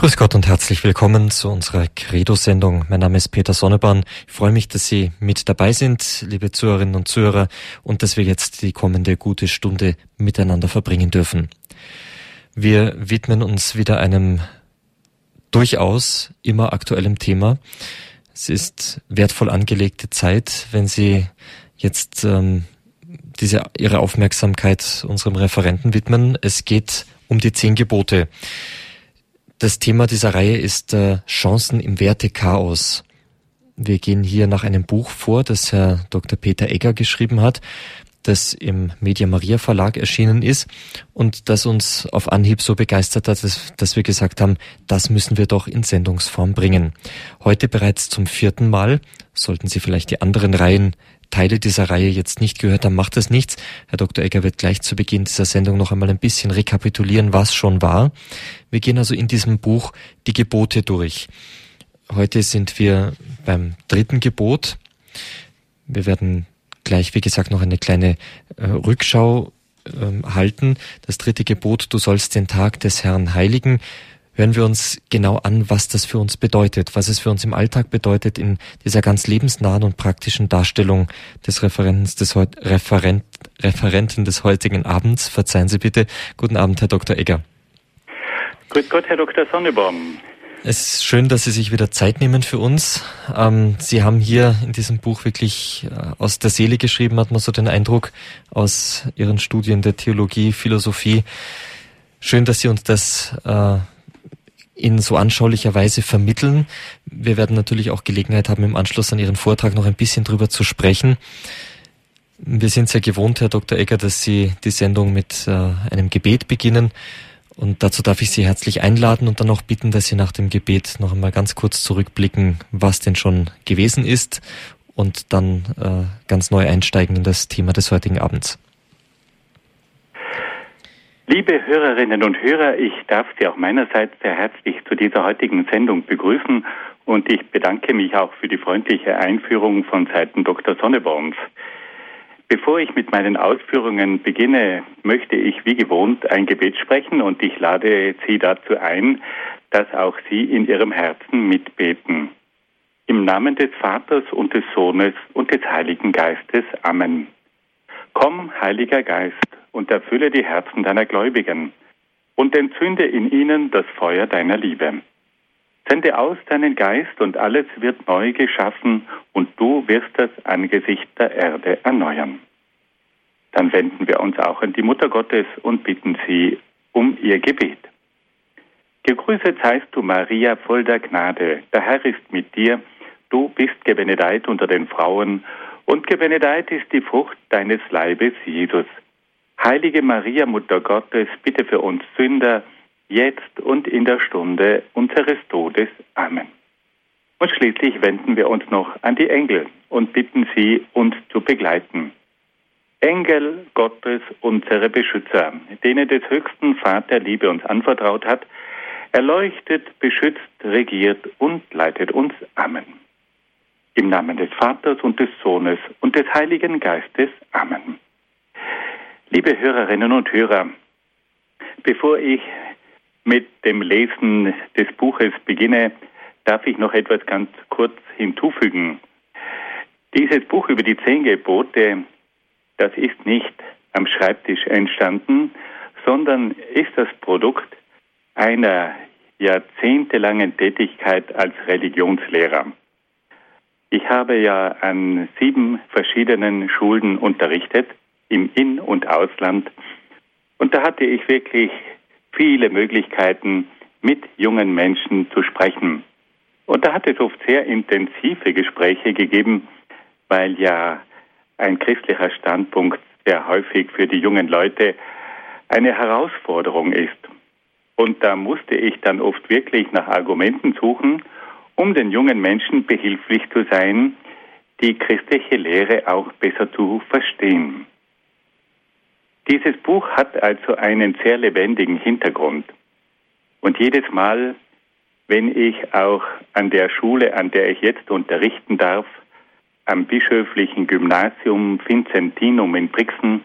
Grüß Gott und herzlich willkommen zu unserer Credo-Sendung. Mein Name ist Peter Sonneborn. Ich freue mich, dass Sie mit dabei sind, liebe Zuhörerinnen und Zuhörer, und dass wir jetzt die kommende gute Stunde miteinander verbringen dürfen. Wir widmen uns wieder einem durchaus immer aktuellem Thema. Es ist wertvoll angelegte Zeit, wenn Sie jetzt ähm, diese Ihre Aufmerksamkeit unserem Referenten widmen. Es geht um die zehn Gebote. Das Thema dieser Reihe ist äh, Chancen im Wertechaos. Wir gehen hier nach einem Buch vor, das Herr Dr. Peter Egger geschrieben hat, das im Media Maria Verlag erschienen ist und das uns auf Anhieb so begeistert hat, dass, dass wir gesagt haben, das müssen wir doch in Sendungsform bringen. Heute bereits zum vierten Mal, sollten Sie vielleicht die anderen Reihen Teile dieser Reihe jetzt nicht gehört haben, macht das nichts. Herr Dr. Egger wird gleich zu Beginn dieser Sendung noch einmal ein bisschen rekapitulieren, was schon war. Wir gehen also in diesem Buch die Gebote durch. Heute sind wir beim dritten Gebot. Wir werden gleich, wie gesagt, noch eine kleine äh, Rückschau äh, halten. Das dritte Gebot, du sollst den Tag des Herrn heiligen hören wir uns genau an, was das für uns bedeutet, was es für uns im Alltag bedeutet in dieser ganz lebensnahen und praktischen Darstellung des Referenten des, Referent, Referenten des heutigen Abends. Verzeihen Sie bitte. Guten Abend, Herr Dr. Egger. Grüß Gott, Herr Dr. Sonnebaum. Es ist schön, dass Sie sich wieder Zeit nehmen für uns. Ähm, Sie haben hier in diesem Buch wirklich äh, aus der Seele geschrieben, hat man so den Eindruck, aus Ihren Studien der Theologie, Philosophie. Schön, dass Sie uns das äh, in so anschaulicher Weise vermitteln. Wir werden natürlich auch Gelegenheit haben, im Anschluss an Ihren Vortrag noch ein bisschen drüber zu sprechen. Wir sind sehr gewohnt, Herr Dr. Egger, dass Sie die Sendung mit äh, einem Gebet beginnen. Und dazu darf ich Sie herzlich einladen und dann auch bitten, dass Sie nach dem Gebet noch einmal ganz kurz zurückblicken, was denn schon gewesen ist und dann äh, ganz neu einsteigen in das Thema des heutigen Abends. Liebe Hörerinnen und Hörer, ich darf Sie auch meinerseits sehr herzlich zu dieser heutigen Sendung begrüßen und ich bedanke mich auch für die freundliche Einführung von Seiten Dr. Sonneborns. Bevor ich mit meinen Ausführungen beginne, möchte ich wie gewohnt ein Gebet sprechen und ich lade Sie dazu ein, dass auch Sie in Ihrem Herzen mitbeten. Im Namen des Vaters und des Sohnes und des Heiligen Geistes. Amen. Komm, Heiliger Geist, und erfülle die Herzen deiner Gläubigen und entzünde in ihnen das Feuer deiner Liebe. Sende aus deinen Geist und alles wird neu geschaffen und du wirst das Angesicht der Erde erneuern. Dann wenden wir uns auch an die Mutter Gottes und bitten sie um ihr Gebet. Gegrüßet seist du, Maria, voll der Gnade. Der Herr ist mit dir. Du bist gebenedeit unter den Frauen und gebenedeit ist die Frucht deines Leibes, Jesus. Heilige Maria, Mutter Gottes, bitte für uns Sünder, jetzt und in der Stunde unseres Todes. Amen. Und schließlich wenden wir uns noch an die Engel und bitten sie, uns zu begleiten. Engel Gottes, unsere Beschützer, denen des höchsten Vater Liebe uns anvertraut hat, erleuchtet, beschützt, regiert und leitet uns. Amen. Im Namen des Vaters und des Sohnes und des Heiligen Geistes. Amen. Liebe Hörerinnen und Hörer, bevor ich mit dem Lesen des Buches beginne, darf ich noch etwas ganz kurz hinzufügen. Dieses Buch über die zehn Gebote, das ist nicht am Schreibtisch entstanden, sondern ist das Produkt einer jahrzehntelangen Tätigkeit als Religionslehrer. Ich habe ja an sieben verschiedenen Schulen unterrichtet im In- und Ausland. Und da hatte ich wirklich viele Möglichkeiten, mit jungen Menschen zu sprechen. Und da hat es oft sehr intensive Gespräche gegeben, weil ja ein christlicher Standpunkt sehr häufig für die jungen Leute eine Herausforderung ist. Und da musste ich dann oft wirklich nach Argumenten suchen, um den jungen Menschen behilflich zu sein, die christliche Lehre auch besser zu verstehen. Dieses Buch hat also einen sehr lebendigen Hintergrund. Und jedes Mal, wenn ich auch an der Schule, an der ich jetzt unterrichten darf, am bischöflichen Gymnasium Vincentinum in Brixen,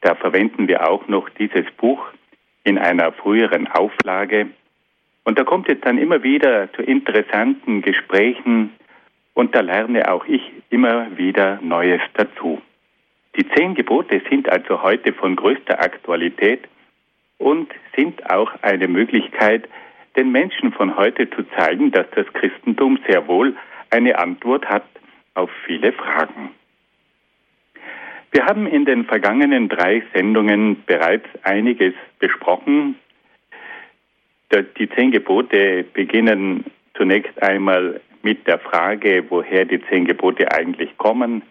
da verwenden wir auch noch dieses Buch in einer früheren Auflage. Und da kommt es dann immer wieder zu interessanten Gesprächen und da lerne auch ich immer wieder Neues dazu. Die zehn Gebote sind also heute von größter Aktualität und sind auch eine Möglichkeit, den Menschen von heute zu zeigen, dass das Christentum sehr wohl eine Antwort hat auf viele Fragen. Wir haben in den vergangenen drei Sendungen bereits einiges besprochen. Die zehn Gebote beginnen zunächst einmal mit der Frage, woher die zehn Gebote eigentlich kommen.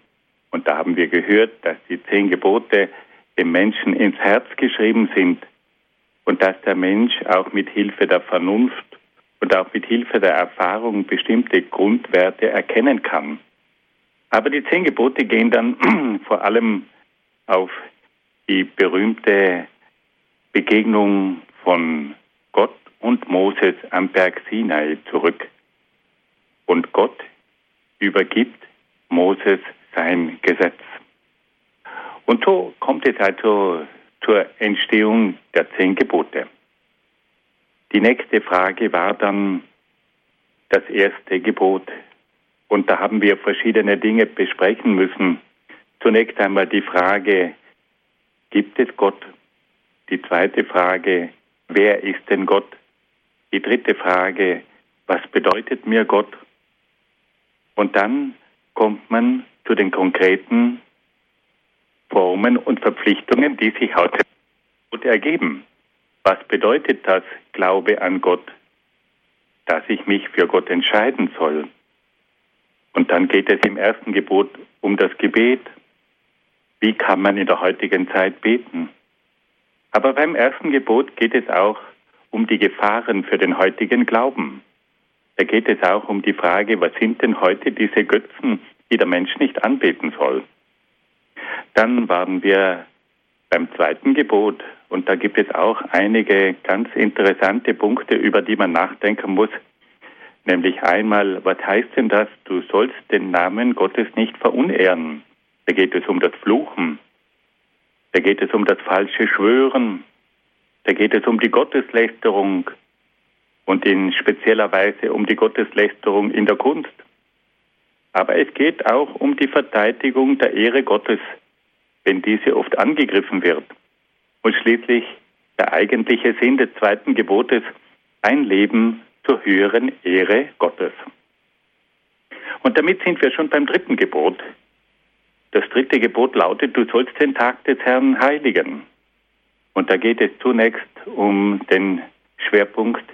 Und da haben wir gehört, dass die zehn Gebote dem Menschen ins Herz geschrieben sind und dass der Mensch auch mit Hilfe der Vernunft und auch mit Hilfe der Erfahrung bestimmte Grundwerte erkennen kann. Aber die zehn Gebote gehen dann vor allem auf die berühmte Begegnung von Gott und Moses am Berg Sinai zurück. Und Gott übergibt Moses sein Gesetz. Und so kommt es also zur Entstehung der zehn Gebote. Die nächste Frage war dann das erste Gebot. Und da haben wir verschiedene Dinge besprechen müssen. Zunächst einmal die Frage, gibt es Gott? Die zweite Frage, wer ist denn Gott? Die dritte Frage, was bedeutet mir Gott? Und dann kommt man zu den konkreten Formen und Verpflichtungen, die sich heute ergeben. Was bedeutet das Glaube an Gott? Dass ich mich für Gott entscheiden soll. Und dann geht es im ersten Gebot um das Gebet. Wie kann man in der heutigen Zeit beten? Aber beim ersten Gebot geht es auch um die Gefahren für den heutigen Glauben. Da geht es auch um die Frage, was sind denn heute diese Götzen, die der Mensch nicht anbeten soll? Dann waren wir beim zweiten Gebot und da gibt es auch einige ganz interessante Punkte, über die man nachdenken muss. Nämlich einmal, was heißt denn das? Du sollst den Namen Gottes nicht verunehren. Da geht es um das Fluchen. Da geht es um das falsche Schwören. Da geht es um die Gotteslästerung und in spezieller Weise um die Gotteslästerung in der Kunst. Aber es geht auch um die Verteidigung der Ehre Gottes, wenn diese oft angegriffen wird. Und schließlich der eigentliche Sinn des zweiten Gebotes, ein Leben zur höheren Ehre Gottes. Und damit sind wir schon beim dritten Gebot. Das dritte Gebot lautet, du sollst den Tag des Herrn heiligen. Und da geht es zunächst um den Schwerpunkt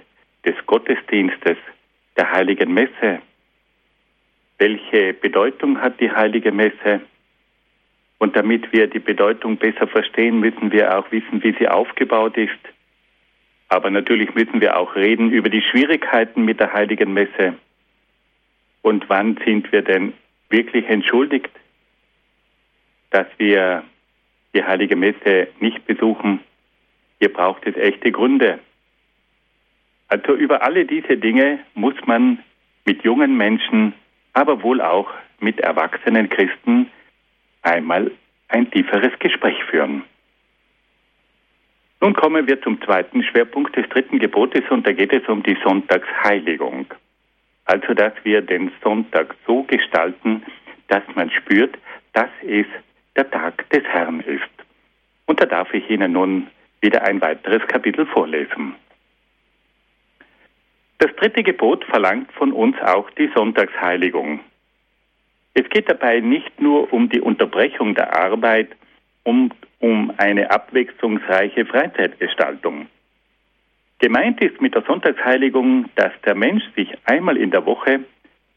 des Gottesdienstes, der heiligen Messe. Welche Bedeutung hat die heilige Messe? Und damit wir die Bedeutung besser verstehen, müssen wir auch wissen, wie sie aufgebaut ist. Aber natürlich müssen wir auch reden über die Schwierigkeiten mit der heiligen Messe. Und wann sind wir denn wirklich entschuldigt, dass wir die heilige Messe nicht besuchen? Hier braucht es echte Gründe. Also über alle diese Dinge muss man mit jungen Menschen, aber wohl auch mit erwachsenen Christen einmal ein tieferes Gespräch führen. Nun kommen wir zum zweiten Schwerpunkt des dritten Gebotes und da geht es um die Sonntagsheiligung. Also, dass wir den Sonntag so gestalten, dass man spürt, dass es der Tag des Herrn ist. Und da darf ich Ihnen nun wieder ein weiteres Kapitel vorlesen. Das dritte Gebot verlangt von uns auch die Sonntagsheiligung. Es geht dabei nicht nur um die Unterbrechung der Arbeit und um eine abwechslungsreiche Freizeitgestaltung. Gemeint ist mit der Sonntagsheiligung, dass der Mensch sich einmal in der Woche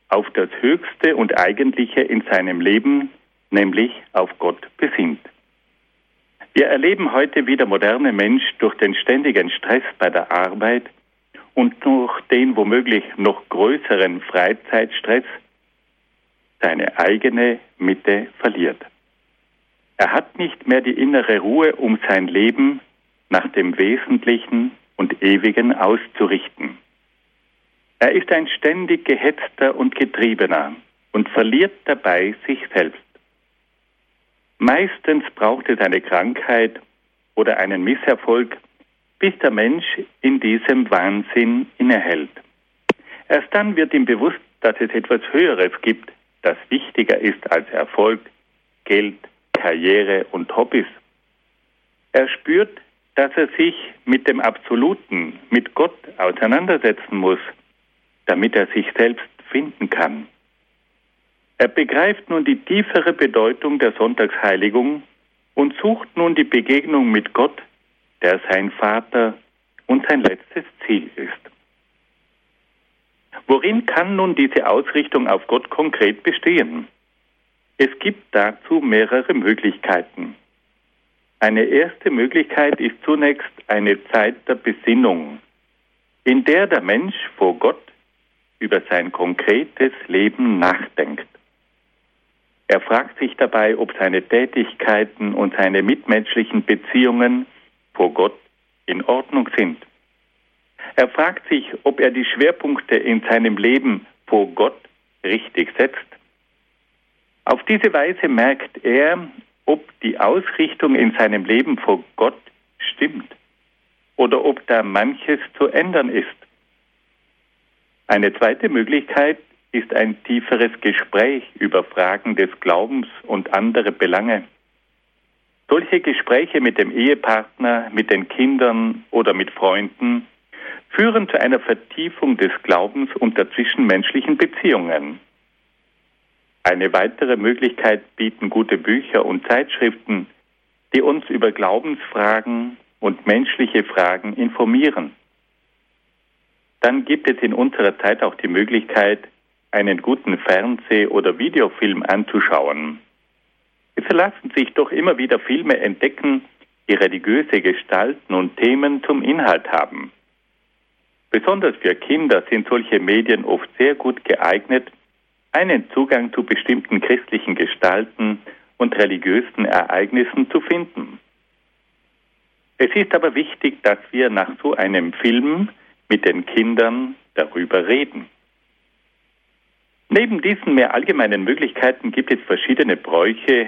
auf das Höchste und Eigentliche in seinem Leben, nämlich auf Gott, besinnt. Wir erleben heute, wie der moderne Mensch durch den ständigen Stress bei der Arbeit und durch den womöglich noch größeren Freizeitstress seine eigene Mitte verliert. Er hat nicht mehr die innere Ruhe, um sein Leben nach dem Wesentlichen und Ewigen auszurichten. Er ist ein ständig gehetzter und getriebener und verliert dabei sich selbst. Meistens braucht es eine Krankheit oder einen Misserfolg, bis der Mensch in diesem Wahnsinn innehält. Erst dann wird ihm bewusst, dass es etwas Höheres gibt, das wichtiger ist als Erfolg, Geld, Karriere und Hobbys. Er spürt, dass er sich mit dem Absoluten, mit Gott auseinandersetzen muss, damit er sich selbst finden kann. Er begreift nun die tiefere Bedeutung der Sonntagsheiligung und sucht nun die Begegnung mit Gott, der sein Vater und sein letztes Ziel ist. Worin kann nun diese Ausrichtung auf Gott konkret bestehen? Es gibt dazu mehrere Möglichkeiten. Eine erste Möglichkeit ist zunächst eine Zeit der Besinnung, in der der Mensch vor Gott über sein konkretes Leben nachdenkt. Er fragt sich dabei, ob seine Tätigkeiten und seine mitmenschlichen Beziehungen vor Gott in Ordnung sind. Er fragt sich, ob er die Schwerpunkte in seinem Leben vor Gott richtig setzt. Auf diese Weise merkt er, ob die Ausrichtung in seinem Leben vor Gott stimmt oder ob da manches zu ändern ist. Eine zweite Möglichkeit ist ein tieferes Gespräch über Fragen des Glaubens und andere Belange. Solche Gespräche mit dem Ehepartner, mit den Kindern oder mit Freunden führen zu einer Vertiefung des Glaubens und der zwischenmenschlichen Beziehungen. Eine weitere Möglichkeit bieten gute Bücher und Zeitschriften, die uns über Glaubensfragen und menschliche Fragen informieren. Dann gibt es in unserer Zeit auch die Möglichkeit, einen guten Fernseh- oder Videofilm anzuschauen. Es lassen sich doch immer wieder Filme entdecken, die religiöse Gestalten und Themen zum Inhalt haben. Besonders für Kinder sind solche Medien oft sehr gut geeignet, einen Zugang zu bestimmten christlichen Gestalten und religiösen Ereignissen zu finden. Es ist aber wichtig, dass wir nach so einem Film mit den Kindern darüber reden. Neben diesen mehr allgemeinen Möglichkeiten gibt es verschiedene Bräuche,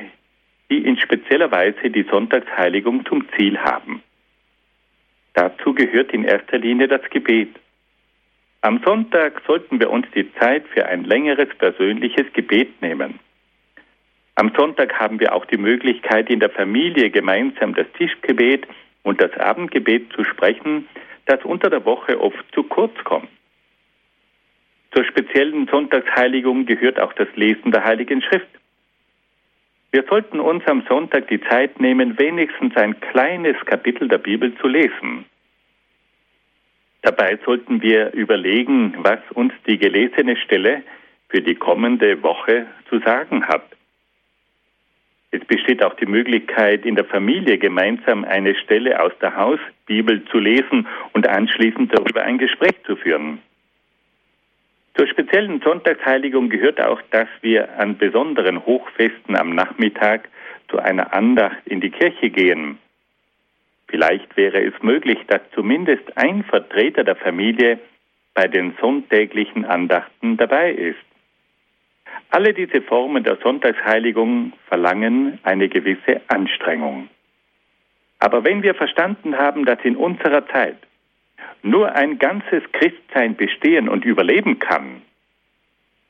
die in spezieller Weise die Sonntagsheiligung zum Ziel haben. Dazu gehört in erster Linie das Gebet. Am Sonntag sollten wir uns die Zeit für ein längeres persönliches Gebet nehmen. Am Sonntag haben wir auch die Möglichkeit, in der Familie gemeinsam das Tischgebet und das Abendgebet zu sprechen, das unter der Woche oft zu kurz kommt. Zur speziellen Sonntagsheiligung gehört auch das Lesen der Heiligen Schrift. Wir sollten uns am Sonntag die Zeit nehmen, wenigstens ein kleines Kapitel der Bibel zu lesen. Dabei sollten wir überlegen, was uns die gelesene Stelle für die kommende Woche zu sagen hat. Es besteht auch die Möglichkeit, in der Familie gemeinsam eine Stelle aus der Hausbibel zu lesen und anschließend darüber ein Gespräch zu führen. Zur speziellen Sonntagsheiligung gehört auch, dass wir an besonderen Hochfesten am Nachmittag zu einer Andacht in die Kirche gehen. Vielleicht wäre es möglich, dass zumindest ein Vertreter der Familie bei den sonntäglichen Andachten dabei ist. Alle diese Formen der Sonntagsheiligung verlangen eine gewisse Anstrengung. Aber wenn wir verstanden haben, dass in unserer Zeit nur ein ganzes Christsein bestehen und überleben kann,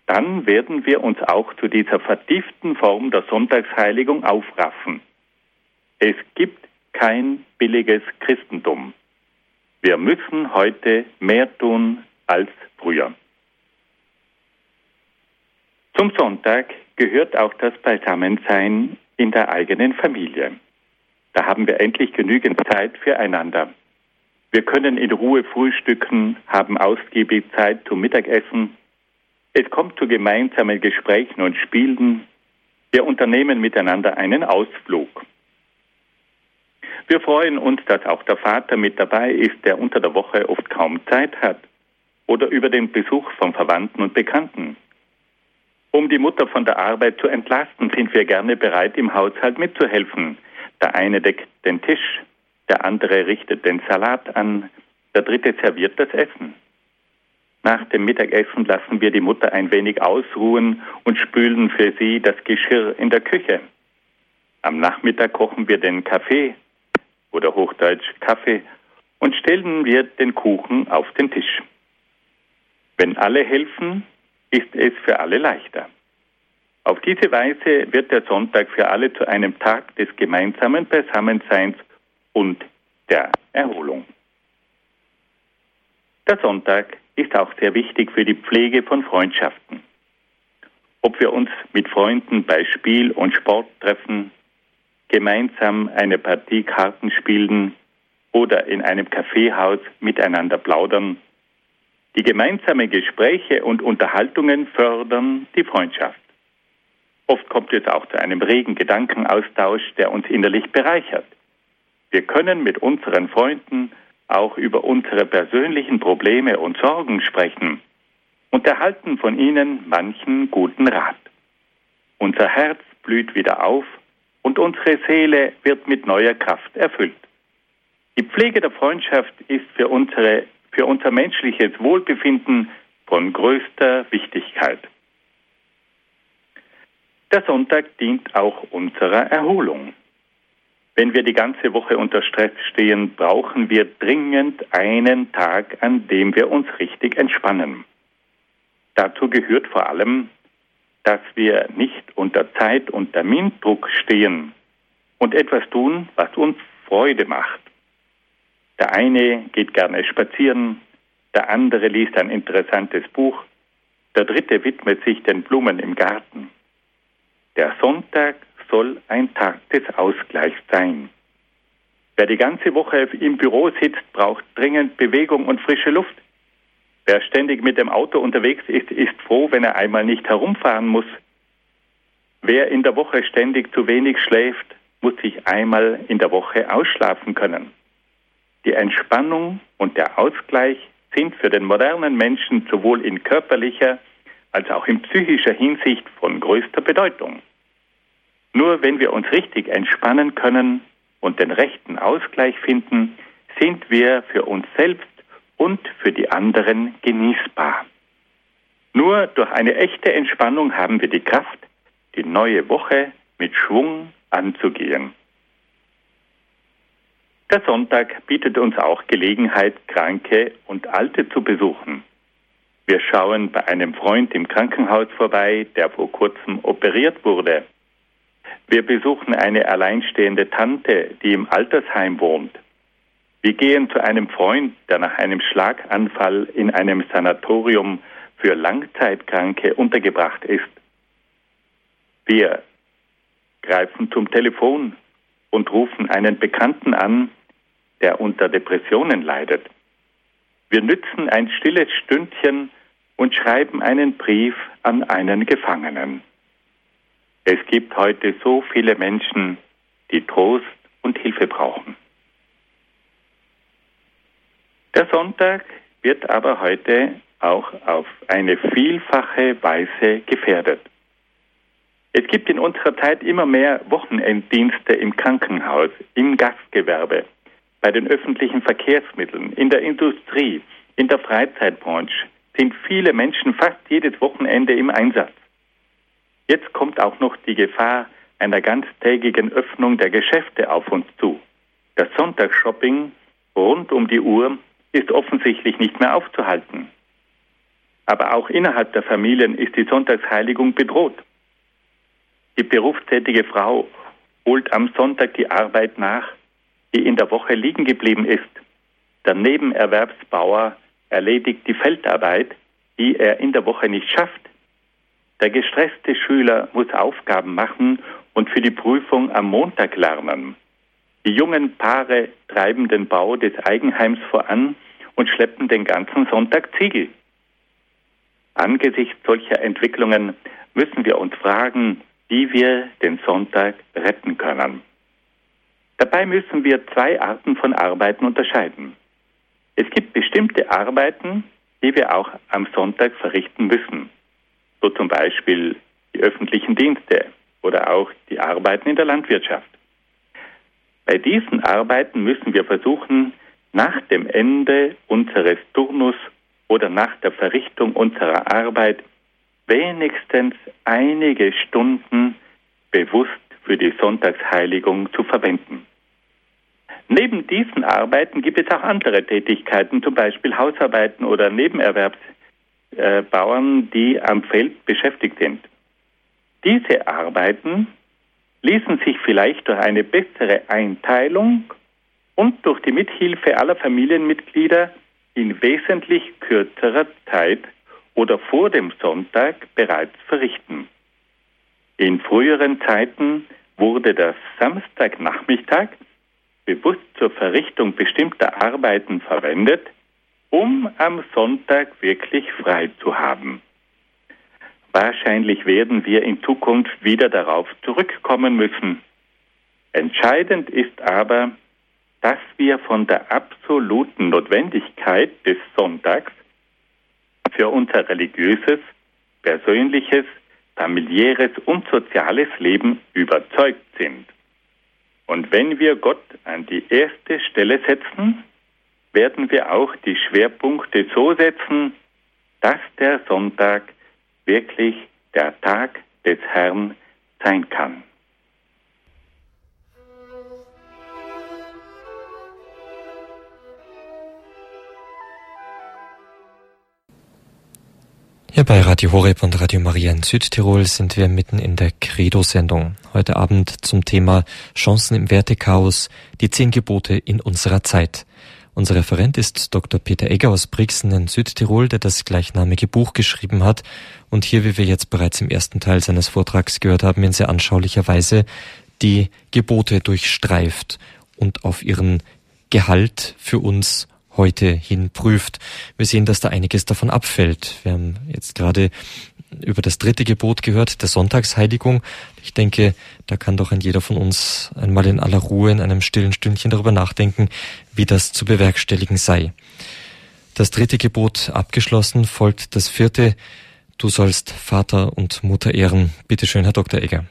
dann werden wir uns auch zu dieser vertieften Form der Sonntagsheiligung aufraffen. Es gibt kein billiges Christentum. Wir müssen heute mehr tun als früher. Zum Sonntag gehört auch das Beisammensein in der eigenen Familie. Da haben wir endlich genügend Zeit füreinander. Wir können in Ruhe frühstücken, haben ausgiebig Zeit zum Mittagessen. Es kommt zu gemeinsamen Gesprächen und Spielen. Wir unternehmen miteinander einen Ausflug. Wir freuen uns, dass auch der Vater mit dabei ist, der unter der Woche oft kaum Zeit hat. Oder über den Besuch von Verwandten und Bekannten. Um die Mutter von der Arbeit zu entlasten, sind wir gerne bereit, im Haushalt mitzuhelfen. Der eine deckt den Tisch, der andere richtet den Salat an, der dritte serviert das Essen. Nach dem Mittagessen lassen wir die Mutter ein wenig ausruhen und spülen für sie das Geschirr in der Küche. Am Nachmittag kochen wir den Kaffee oder Hochdeutsch Kaffee und stellen wir den Kuchen auf den Tisch. Wenn alle helfen, ist es für alle leichter. Auf diese Weise wird der Sonntag für alle zu einem Tag des gemeinsamen Beisammenseins und der Erholung. Der Sonntag ist auch sehr wichtig für die Pflege von Freundschaften. Ob wir uns mit Freunden bei Spiel und Sport treffen, gemeinsam eine Partie Karten spielen oder in einem Kaffeehaus miteinander plaudern, die gemeinsamen Gespräche und Unterhaltungen fördern die Freundschaft. Oft kommt es auch zu einem regen Gedankenaustausch, der uns innerlich bereichert. Wir können mit unseren Freunden auch über unsere persönlichen Probleme und Sorgen sprechen und erhalten von ihnen manchen guten Rat. Unser Herz blüht wieder auf und unsere Seele wird mit neuer Kraft erfüllt. Die Pflege der Freundschaft ist für, unsere, für unser menschliches Wohlbefinden von größter Wichtigkeit. Der Sonntag dient auch unserer Erholung. Wenn wir die ganze Woche unter Stress stehen, brauchen wir dringend einen Tag, an dem wir uns richtig entspannen. Dazu gehört vor allem, dass wir nicht unter Zeit- und Termindruck stehen und etwas tun, was uns Freude macht. Der eine geht gerne spazieren, der andere liest ein interessantes Buch, der dritte widmet sich den Blumen im Garten. Der Sonntag soll ein Tag des Ausgleichs sein. Wer die ganze Woche im Büro sitzt, braucht dringend Bewegung und frische Luft. Wer ständig mit dem Auto unterwegs ist, ist froh, wenn er einmal nicht herumfahren muss. Wer in der Woche ständig zu wenig schläft, muss sich einmal in der Woche ausschlafen können. Die Entspannung und der Ausgleich sind für den modernen Menschen sowohl in körperlicher als auch in psychischer Hinsicht von größter Bedeutung. Nur wenn wir uns richtig entspannen können und den rechten Ausgleich finden, sind wir für uns selbst und für die anderen genießbar. Nur durch eine echte Entspannung haben wir die Kraft, die neue Woche mit Schwung anzugehen. Der Sonntag bietet uns auch Gelegenheit, Kranke und Alte zu besuchen. Wir schauen bei einem Freund im Krankenhaus vorbei, der vor kurzem operiert wurde. Wir besuchen eine alleinstehende Tante, die im Altersheim wohnt. Wir gehen zu einem Freund, der nach einem Schlaganfall in einem Sanatorium für Langzeitkranke untergebracht ist. Wir greifen zum Telefon und rufen einen Bekannten an, der unter Depressionen leidet. Wir nützen ein stilles Stündchen und schreiben einen Brief an einen Gefangenen. Es gibt heute so viele Menschen, die Trost und Hilfe brauchen. Der Sonntag wird aber heute auch auf eine vielfache Weise gefährdet. Es gibt in unserer Zeit immer mehr Wochenenddienste im Krankenhaus, im Gastgewerbe, bei den öffentlichen Verkehrsmitteln, in der Industrie, in der Freizeitbranche sind viele Menschen fast jedes Wochenende im Einsatz. Jetzt kommt auch noch die Gefahr einer ganztägigen Öffnung der Geschäfte auf uns zu. Das Sonntagsshopping rund um die Uhr ist offensichtlich nicht mehr aufzuhalten. Aber auch innerhalb der Familien ist die Sonntagsheiligung bedroht. Die berufstätige Frau holt am Sonntag die Arbeit nach, die in der Woche liegen geblieben ist. Der Nebenerwerbsbauer erledigt die Feldarbeit, die er in der Woche nicht schafft. Der gestresste Schüler muss Aufgaben machen und für die Prüfung am Montag lernen. Die jungen Paare treiben den Bau des Eigenheims voran und schleppen den ganzen Sonntag Ziegel. Angesichts solcher Entwicklungen müssen wir uns fragen, wie wir den Sonntag retten können. Dabei müssen wir zwei Arten von Arbeiten unterscheiden. Es gibt bestimmte Arbeiten, die wir auch am Sonntag verrichten müssen so zum Beispiel die öffentlichen Dienste oder auch die Arbeiten in der Landwirtschaft. Bei diesen Arbeiten müssen wir versuchen, nach dem Ende unseres Turnus oder nach der Verrichtung unserer Arbeit wenigstens einige Stunden bewusst für die Sonntagsheiligung zu verwenden. Neben diesen Arbeiten gibt es auch andere Tätigkeiten, zum Beispiel Hausarbeiten oder Nebenerwerbsbauern, die am Feld beschäftigt sind. Diese Arbeiten ließen sich vielleicht durch eine bessere Einteilung und durch die Mithilfe aller Familienmitglieder in wesentlich kürzerer Zeit oder vor dem Sonntag bereits verrichten. In früheren Zeiten wurde der Samstagnachmittag bewusst zur Verrichtung bestimmter Arbeiten verwendet, um am Sonntag wirklich frei zu haben. Wahrscheinlich werden wir in Zukunft wieder darauf zurückkommen müssen. Entscheidend ist aber, dass wir von der absoluten Notwendigkeit des Sonntags für unser religiöses, persönliches, familiäres und soziales Leben überzeugt sind. Und wenn wir Gott an die erste Stelle setzen, werden wir auch die Schwerpunkte so setzen, dass der Sonntag wirklich der Tag des Herrn sein kann. Hier bei Radio Horeb und Radio Maria in Südtirol sind wir mitten in der Credo-Sendung. Heute Abend zum Thema Chancen im Wertechaos, die zehn Gebote in unserer Zeit. Unser Referent ist Dr. Peter Egger aus Brixen in Südtirol, der das gleichnamige Buch geschrieben hat und hier, wie wir jetzt bereits im ersten Teil seines Vortrags gehört haben, in sehr anschaulicher Weise die Gebote durchstreift und auf ihren Gehalt für uns heute hin prüft. Wir sehen, dass da einiges davon abfällt. Wir haben jetzt gerade über das dritte Gebot gehört, der Sonntagsheiligung. Ich denke, da kann doch ein jeder von uns einmal in aller Ruhe in einem stillen Stündchen darüber nachdenken, wie das zu bewerkstelligen sei. Das dritte Gebot abgeschlossen, folgt das vierte. Du sollst Vater und Mutter ehren. Bitte schön, Herr Dr. Egger.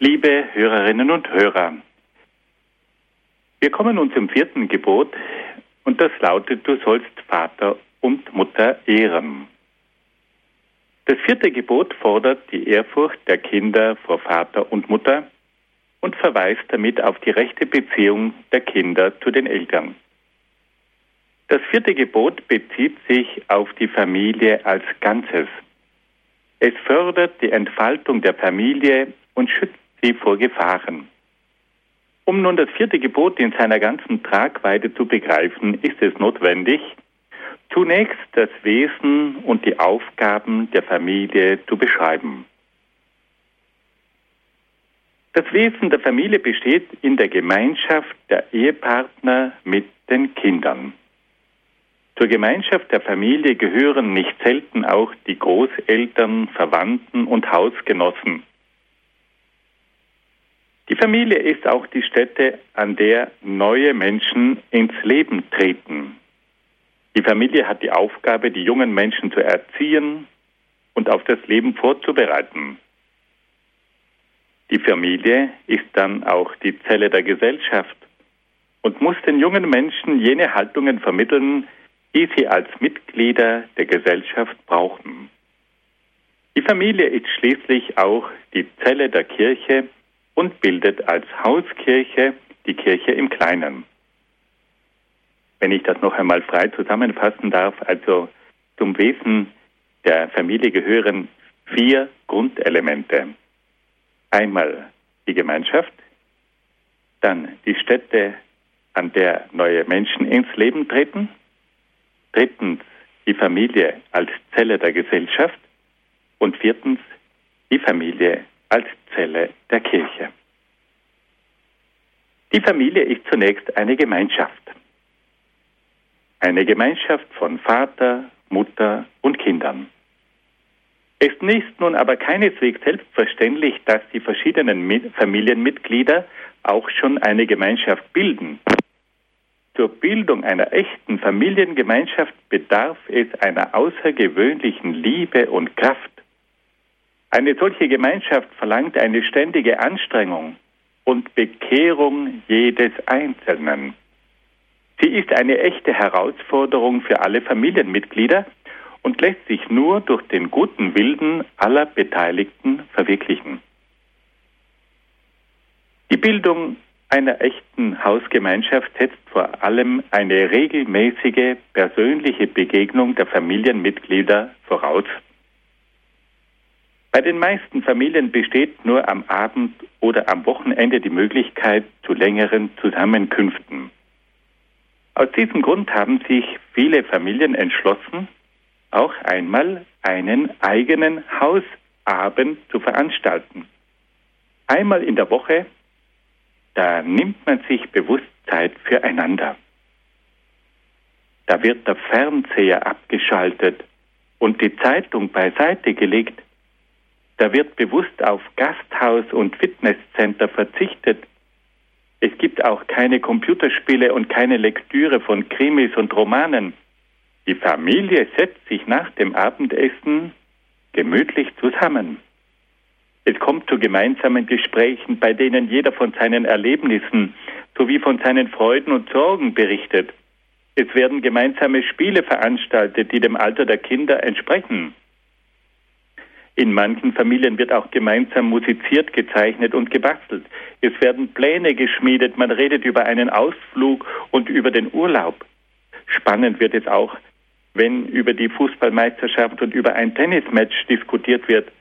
Liebe Hörerinnen und Hörer, wir kommen nun zum vierten Gebot und das lautet, du sollst Vater und Mutter ehren. Das vierte Gebot fordert die Ehrfurcht der Kinder vor Vater und Mutter und verweist damit auf die rechte Beziehung der Kinder zu den Eltern. Das vierte Gebot bezieht sich auf die Familie als Ganzes. Es fördert die Entfaltung der Familie und schützt sie vor Gefahren. Um nun das vierte Gebot in seiner ganzen Tragweite zu begreifen, ist es notwendig, Zunächst das Wesen und die Aufgaben der Familie zu beschreiben. Das Wesen der Familie besteht in der Gemeinschaft der Ehepartner mit den Kindern. Zur Gemeinschaft der Familie gehören nicht selten auch die Großeltern, Verwandten und Hausgenossen. Die Familie ist auch die Stätte, an der neue Menschen ins Leben treten. Die Familie hat die Aufgabe, die jungen Menschen zu erziehen und auf das Leben vorzubereiten. Die Familie ist dann auch die Zelle der Gesellschaft und muss den jungen Menschen jene Haltungen vermitteln, die sie als Mitglieder der Gesellschaft brauchen. Die Familie ist schließlich auch die Zelle der Kirche und bildet als Hauskirche die Kirche im Kleinen wenn ich das noch einmal frei zusammenfassen darf, also zum Wesen der Familie gehören vier Grundelemente. Einmal die Gemeinschaft, dann die Stätte, an der neue Menschen ins Leben treten, drittens die Familie als Zelle der Gesellschaft und viertens die Familie als Zelle der Kirche. Die Familie ist zunächst eine Gemeinschaft. Eine Gemeinschaft von Vater, Mutter und Kindern. Es ist nun aber keineswegs selbstverständlich, dass die verschiedenen Familienmitglieder auch schon eine Gemeinschaft bilden. Zur Bildung einer echten Familiengemeinschaft bedarf es einer außergewöhnlichen Liebe und Kraft. Eine solche Gemeinschaft verlangt eine ständige Anstrengung und Bekehrung jedes Einzelnen. Sie ist eine echte Herausforderung für alle Familienmitglieder und lässt sich nur durch den guten Willen aller Beteiligten verwirklichen. Die Bildung einer echten Hausgemeinschaft setzt vor allem eine regelmäßige persönliche Begegnung der Familienmitglieder voraus. Bei den meisten Familien besteht nur am Abend oder am Wochenende die Möglichkeit zu längeren Zusammenkünften. Aus diesem Grund haben sich viele Familien entschlossen, auch einmal einen eigenen Hausabend zu veranstalten. Einmal in der Woche da nimmt man sich bewusst Zeit füreinander. Da wird der Fernseher abgeschaltet und die Zeitung beiseite gelegt. Da wird bewusst auf Gasthaus und Fitnesscenter verzichtet. Es gibt auch keine Computerspiele und keine Lektüre von Krimis und Romanen. Die Familie setzt sich nach dem Abendessen gemütlich zusammen. Es kommt zu gemeinsamen Gesprächen, bei denen jeder von seinen Erlebnissen sowie von seinen Freuden und Sorgen berichtet. Es werden gemeinsame Spiele veranstaltet, die dem Alter der Kinder entsprechen. In manchen Familien wird auch gemeinsam musiziert, gezeichnet und gebastelt. Es werden Pläne geschmiedet, man redet über einen Ausflug und über den Urlaub. Spannend wird es auch, wenn über die Fußballmeisterschaft und über ein Tennismatch diskutiert wird.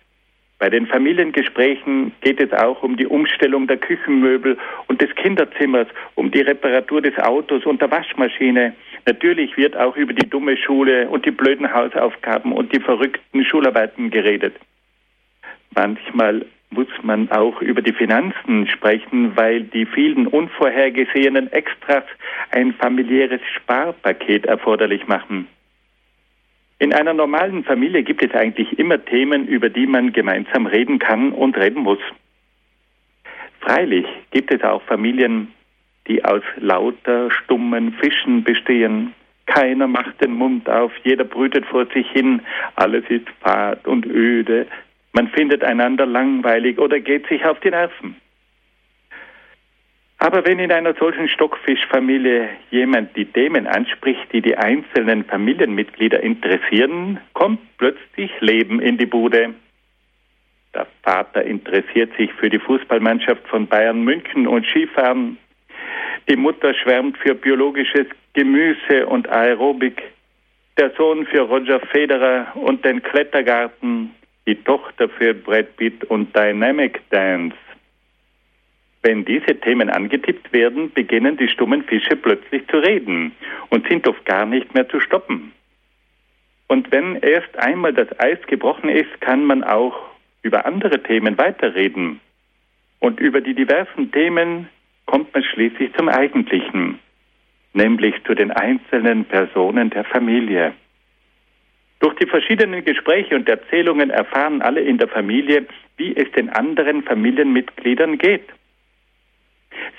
Bei den Familiengesprächen geht es auch um die Umstellung der Küchenmöbel und des Kinderzimmers, um die Reparatur des Autos und der Waschmaschine. Natürlich wird auch über die dumme Schule und die blöden Hausaufgaben und die verrückten Schularbeiten geredet. Manchmal muss man auch über die Finanzen sprechen, weil die vielen unvorhergesehenen Extras ein familiäres Sparpaket erforderlich machen. In einer normalen Familie gibt es eigentlich immer Themen, über die man gemeinsam reden kann und reden muss. Freilich gibt es auch Familien, die aus lauter stummen Fischen bestehen. Keiner macht den Mund auf, jeder brütet vor sich hin, alles ist fad und öde, man findet einander langweilig oder geht sich auf die Nerven. Aber wenn in einer solchen Stockfischfamilie jemand die Themen anspricht, die die einzelnen Familienmitglieder interessieren, kommt plötzlich Leben in die Bude. Der Vater interessiert sich für die Fußballmannschaft von Bayern München und Skifahren. Die Mutter schwärmt für biologisches Gemüse und Aerobik. Der Sohn für Roger Federer und den Klettergarten. Die Tochter für Brad Pitt und Dynamic Dance. Wenn diese Themen angetippt werden, beginnen die stummen Fische plötzlich zu reden und sind oft gar nicht mehr zu stoppen. Und wenn erst einmal das Eis gebrochen ist, kann man auch über andere Themen weiterreden. Und über die diversen Themen kommt man schließlich zum Eigentlichen, nämlich zu den einzelnen Personen der Familie. Durch die verschiedenen Gespräche und Erzählungen erfahren alle in der Familie, wie es den anderen Familienmitgliedern geht.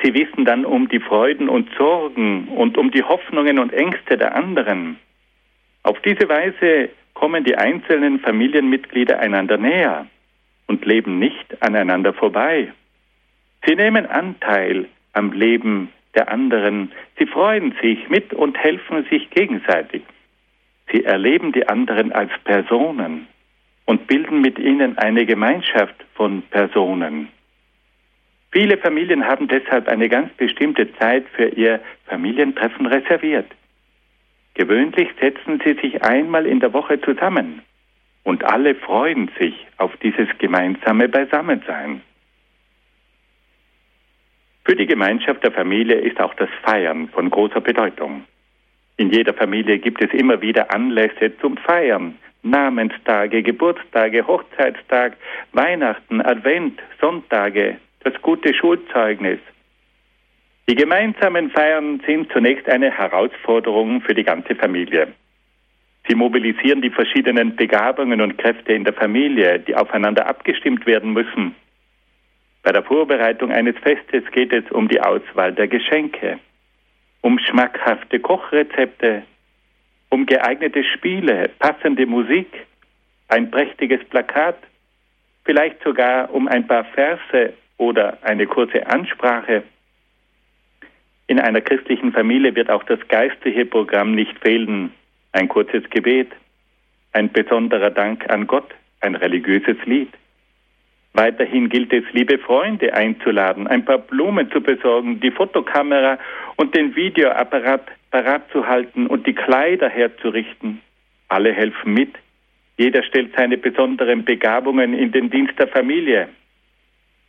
Sie wissen dann um die Freuden und Sorgen und um die Hoffnungen und Ängste der anderen. Auf diese Weise kommen die einzelnen Familienmitglieder einander näher und leben nicht aneinander vorbei. Sie nehmen Anteil am Leben der anderen. Sie freuen sich mit und helfen sich gegenseitig. Sie erleben die anderen als Personen und bilden mit ihnen eine Gemeinschaft von Personen. Viele Familien haben deshalb eine ganz bestimmte Zeit für ihr Familientreffen reserviert. Gewöhnlich setzen sie sich einmal in der Woche zusammen und alle freuen sich auf dieses gemeinsame Beisammensein. Für die Gemeinschaft der Familie ist auch das Feiern von großer Bedeutung. In jeder Familie gibt es immer wieder Anlässe zum Feiern. Namenstage, Geburtstage, Hochzeitstag, Weihnachten, Advent, Sonntage, das gute Schulzeugnis. Die gemeinsamen Feiern sind zunächst eine Herausforderung für die ganze Familie. Sie mobilisieren die verschiedenen Begabungen und Kräfte in der Familie, die aufeinander abgestimmt werden müssen. Bei der Vorbereitung eines Festes geht es um die Auswahl der Geschenke, um schmackhafte Kochrezepte, um geeignete Spiele, passende Musik, ein prächtiges Plakat, vielleicht sogar um ein paar Verse oder eine kurze Ansprache. In einer christlichen Familie wird auch das geistliche Programm nicht fehlen. Ein kurzes Gebet, ein besonderer Dank an Gott, ein religiöses Lied. Weiterhin gilt es, liebe Freunde einzuladen, ein paar Blumen zu besorgen, die Fotokamera und den Videoapparat parat zu halten und die Kleider herzurichten. Alle helfen mit. Jeder stellt seine besonderen Begabungen in den Dienst der Familie.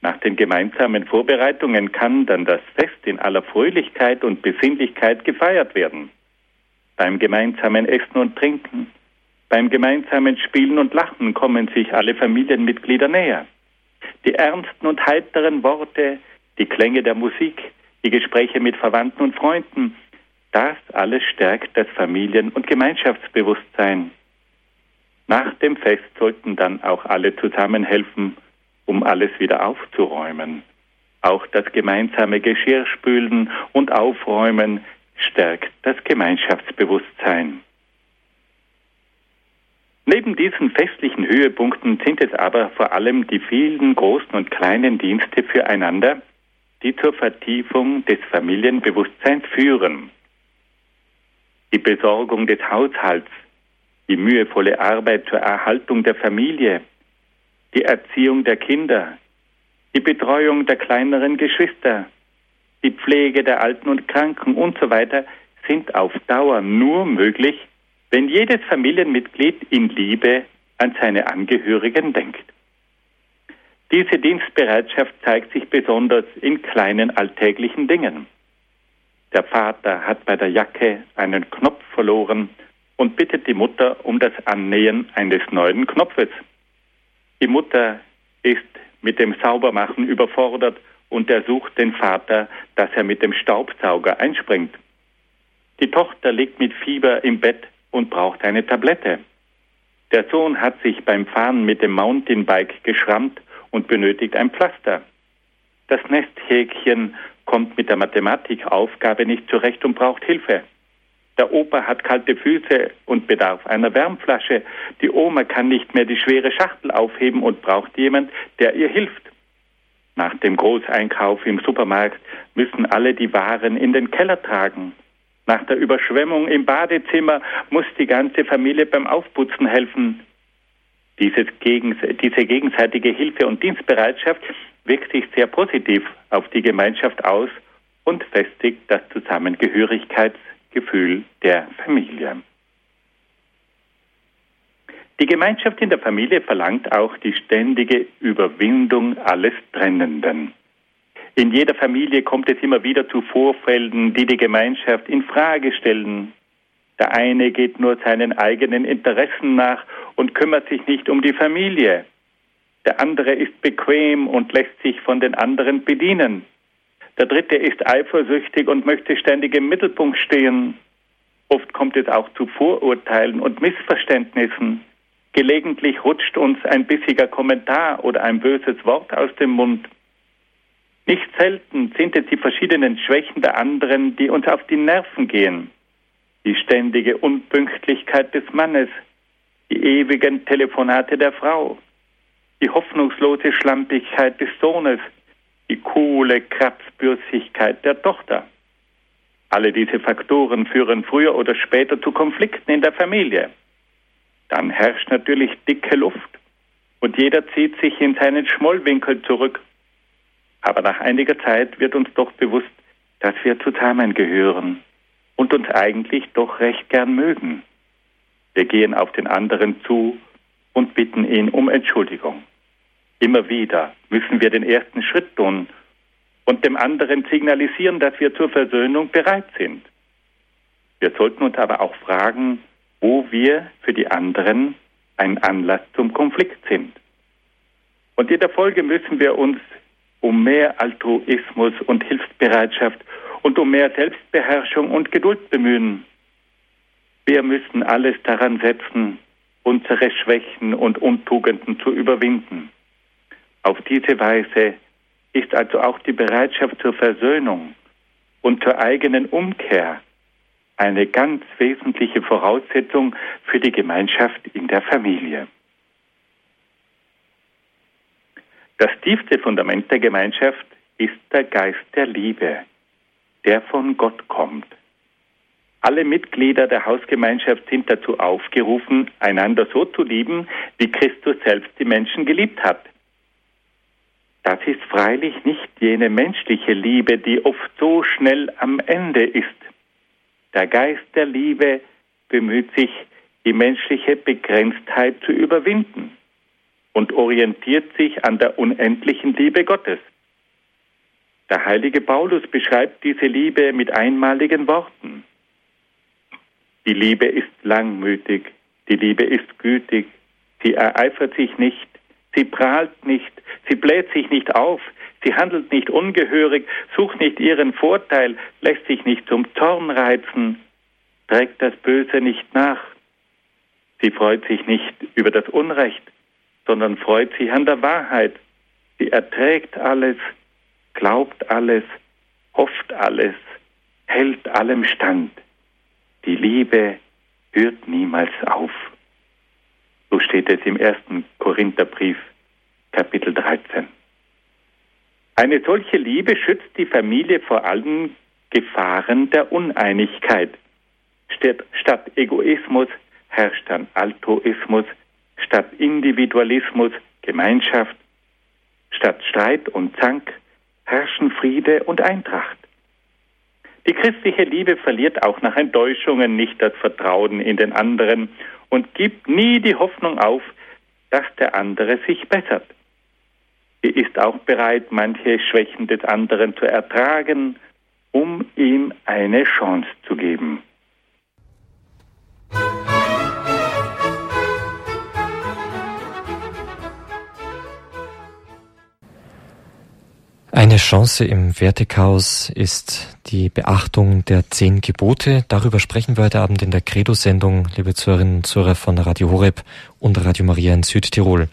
Nach den gemeinsamen Vorbereitungen kann dann das Fest in aller Fröhlichkeit und Besinnlichkeit gefeiert werden. Beim gemeinsamen Essen und Trinken, beim gemeinsamen Spielen und Lachen kommen sich alle Familienmitglieder näher. Die ernsten und heiteren Worte, die Klänge der Musik, die Gespräche mit Verwandten und Freunden, das alles stärkt das Familien- und Gemeinschaftsbewusstsein. Nach dem Fest sollten dann auch alle zusammenhelfen, um alles wieder aufzuräumen. Auch das gemeinsame Geschirrspülen und Aufräumen stärkt das Gemeinschaftsbewusstsein. Neben diesen festlichen Höhepunkten sind es aber vor allem die vielen großen und kleinen Dienste füreinander, die zur Vertiefung des Familienbewusstseins führen. Die Besorgung des Haushalts, die mühevolle Arbeit zur Erhaltung der Familie, die Erziehung der Kinder, die Betreuung der kleineren Geschwister, die Pflege der Alten und Kranken und so sind auf Dauer nur möglich, wenn jedes Familienmitglied in Liebe an seine Angehörigen denkt. Diese Dienstbereitschaft zeigt sich besonders in kleinen alltäglichen Dingen. Der Vater hat bei der Jacke einen Knopf verloren und bittet die Mutter um das Annähen eines neuen Knopfes. Die Mutter ist mit dem Saubermachen überfordert und ersucht den Vater, dass er mit dem Staubsauger einspringt. Die Tochter liegt mit Fieber im Bett und braucht eine Tablette. Der Sohn hat sich beim Fahren mit dem Mountainbike geschrammt und benötigt ein Pflaster. Das Nesthäkchen kommt mit der Mathematikaufgabe nicht zurecht und braucht Hilfe. Der Opa hat kalte Füße und bedarf einer Wärmflasche. Die Oma kann nicht mehr die schwere Schachtel aufheben und braucht jemand, der ihr hilft. Nach dem Großeinkauf im Supermarkt müssen alle die Waren in den Keller tragen. Nach der Überschwemmung im Badezimmer muss die ganze Familie beim Aufputzen helfen. Dieses diese gegenseitige Hilfe und Dienstbereitschaft wirkt sich sehr positiv auf die Gemeinschaft aus und festigt das Zusammengehörigkeitsgefühl der Familie. Die Gemeinschaft in der Familie verlangt auch die ständige Überwindung alles Trennenden. In jeder Familie kommt es immer wieder zu Vorfällen, die die Gemeinschaft in Frage stellen. Der eine geht nur seinen eigenen Interessen nach und kümmert sich nicht um die Familie. Der andere ist bequem und lässt sich von den anderen bedienen. Der dritte ist eifersüchtig und möchte ständig im Mittelpunkt stehen. Oft kommt es auch zu Vorurteilen und Missverständnissen. Gelegentlich rutscht uns ein bissiger Kommentar oder ein böses Wort aus dem Mund. Nicht selten sind es die verschiedenen Schwächen der anderen, die uns auf die Nerven gehen. Die ständige Unpünktlichkeit des Mannes, die ewigen Telefonate der Frau, die hoffnungslose Schlampigkeit des Sohnes, die coole Krapsbürsigkeit der Tochter. Alle diese Faktoren führen früher oder später zu Konflikten in der Familie. Dann herrscht natürlich dicke Luft und jeder zieht sich in seinen Schmollwinkel zurück aber nach einiger Zeit wird uns doch bewusst, dass wir zusammengehören und uns eigentlich doch recht gern mögen. Wir gehen auf den anderen zu und bitten ihn um Entschuldigung. Immer wieder müssen wir den ersten Schritt tun und dem anderen signalisieren, dass wir zur Versöhnung bereit sind. Wir sollten uns aber auch fragen, wo wir für die anderen ein Anlass zum Konflikt sind. Und in der Folge müssen wir uns um mehr Altruismus und Hilfsbereitschaft und um mehr Selbstbeherrschung und Geduld bemühen. Wir müssen alles daran setzen, unsere Schwächen und Untugenden zu überwinden. Auf diese Weise ist also auch die Bereitschaft zur Versöhnung und zur eigenen Umkehr eine ganz wesentliche Voraussetzung für die Gemeinschaft in der Familie. Das tiefste Fundament der Gemeinschaft ist der Geist der Liebe, der von Gott kommt. Alle Mitglieder der Hausgemeinschaft sind dazu aufgerufen, einander so zu lieben, wie Christus selbst die Menschen geliebt hat. Das ist freilich nicht jene menschliche Liebe, die oft so schnell am Ende ist. Der Geist der Liebe bemüht sich, die menschliche Begrenztheit zu überwinden und orientiert sich an der unendlichen Liebe Gottes. Der heilige Paulus beschreibt diese Liebe mit einmaligen Worten. Die Liebe ist langmütig, die Liebe ist gütig, sie ereifert sich nicht, sie prahlt nicht, sie bläht sich nicht auf, sie handelt nicht ungehörig, sucht nicht ihren Vorteil, lässt sich nicht zum Zorn reizen, trägt das Böse nicht nach. Sie freut sich nicht über das Unrecht, sondern freut sich an der Wahrheit. Sie erträgt alles, glaubt alles, hofft alles, hält allem stand. Die Liebe hört niemals auf. So steht es im ersten Korintherbrief, Kapitel 13. Eine solche Liebe schützt die Familie vor allen Gefahren der Uneinigkeit. Statt, Egoismus herrscht dann Altruismus, statt Individualismus Gemeinschaft, statt Streit und Zank herrschen Friede und Eintracht. Die christliche Liebe verliert auch nach Enttäuschungen nicht das Vertrauen in den anderen und gibt nie die Hoffnung auf, dass der andere sich bessert. Sie ist auch bereit, manche Schwächen des anderen zu ertragen, um ihm eine Chance zu geben. Eine Chance im Wertechaos ist die Beachtung der zehn Gebote. Darüber sprechen wir heute Abend in der Credo-Sendung, liebe Zuhörerinnen und Zuhörer von Radio Horeb und Radio Maria in Südtirol.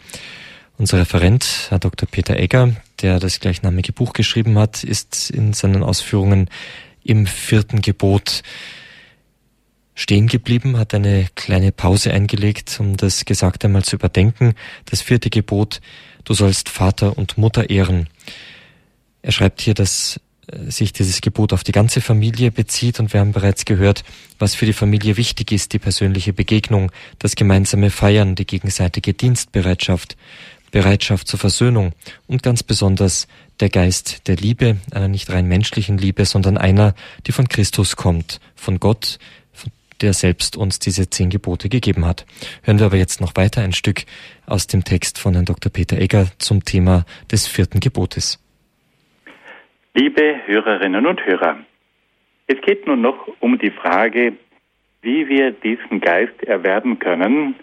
Unser Referent, Herr Dr. Peter Egger, der das gleichnamige Buch geschrieben hat, ist in seinen Ausführungen im vierten Gebot stehen geblieben, hat eine kleine Pause eingelegt, um das Gesagte einmal zu überdenken. Das vierte Gebot, du sollst Vater und Mutter ehren. Er schreibt hier, dass äh, sich dieses Gebot auf die ganze Familie bezieht und wir haben bereits gehört, was für die Familie wichtig ist, die persönliche Begegnung, das gemeinsame Feiern, die gegenseitige Dienstbereitschaft, Bereitschaft zur Versöhnung und ganz besonders der Geist der Liebe, einer nicht rein menschlichen Liebe, sondern einer, die von Christus kommt, von Gott, der selbst uns diese zehn Gebote gegeben hat. Hören wir aber jetzt noch weiter ein Stück aus dem Text von Herrn Dr. Peter Egger zum Thema des vierten Gebotes. Liebe Hörerinnen und Hörer, es geht nun noch um die Frage, wie wir diesen Geist erwerben können,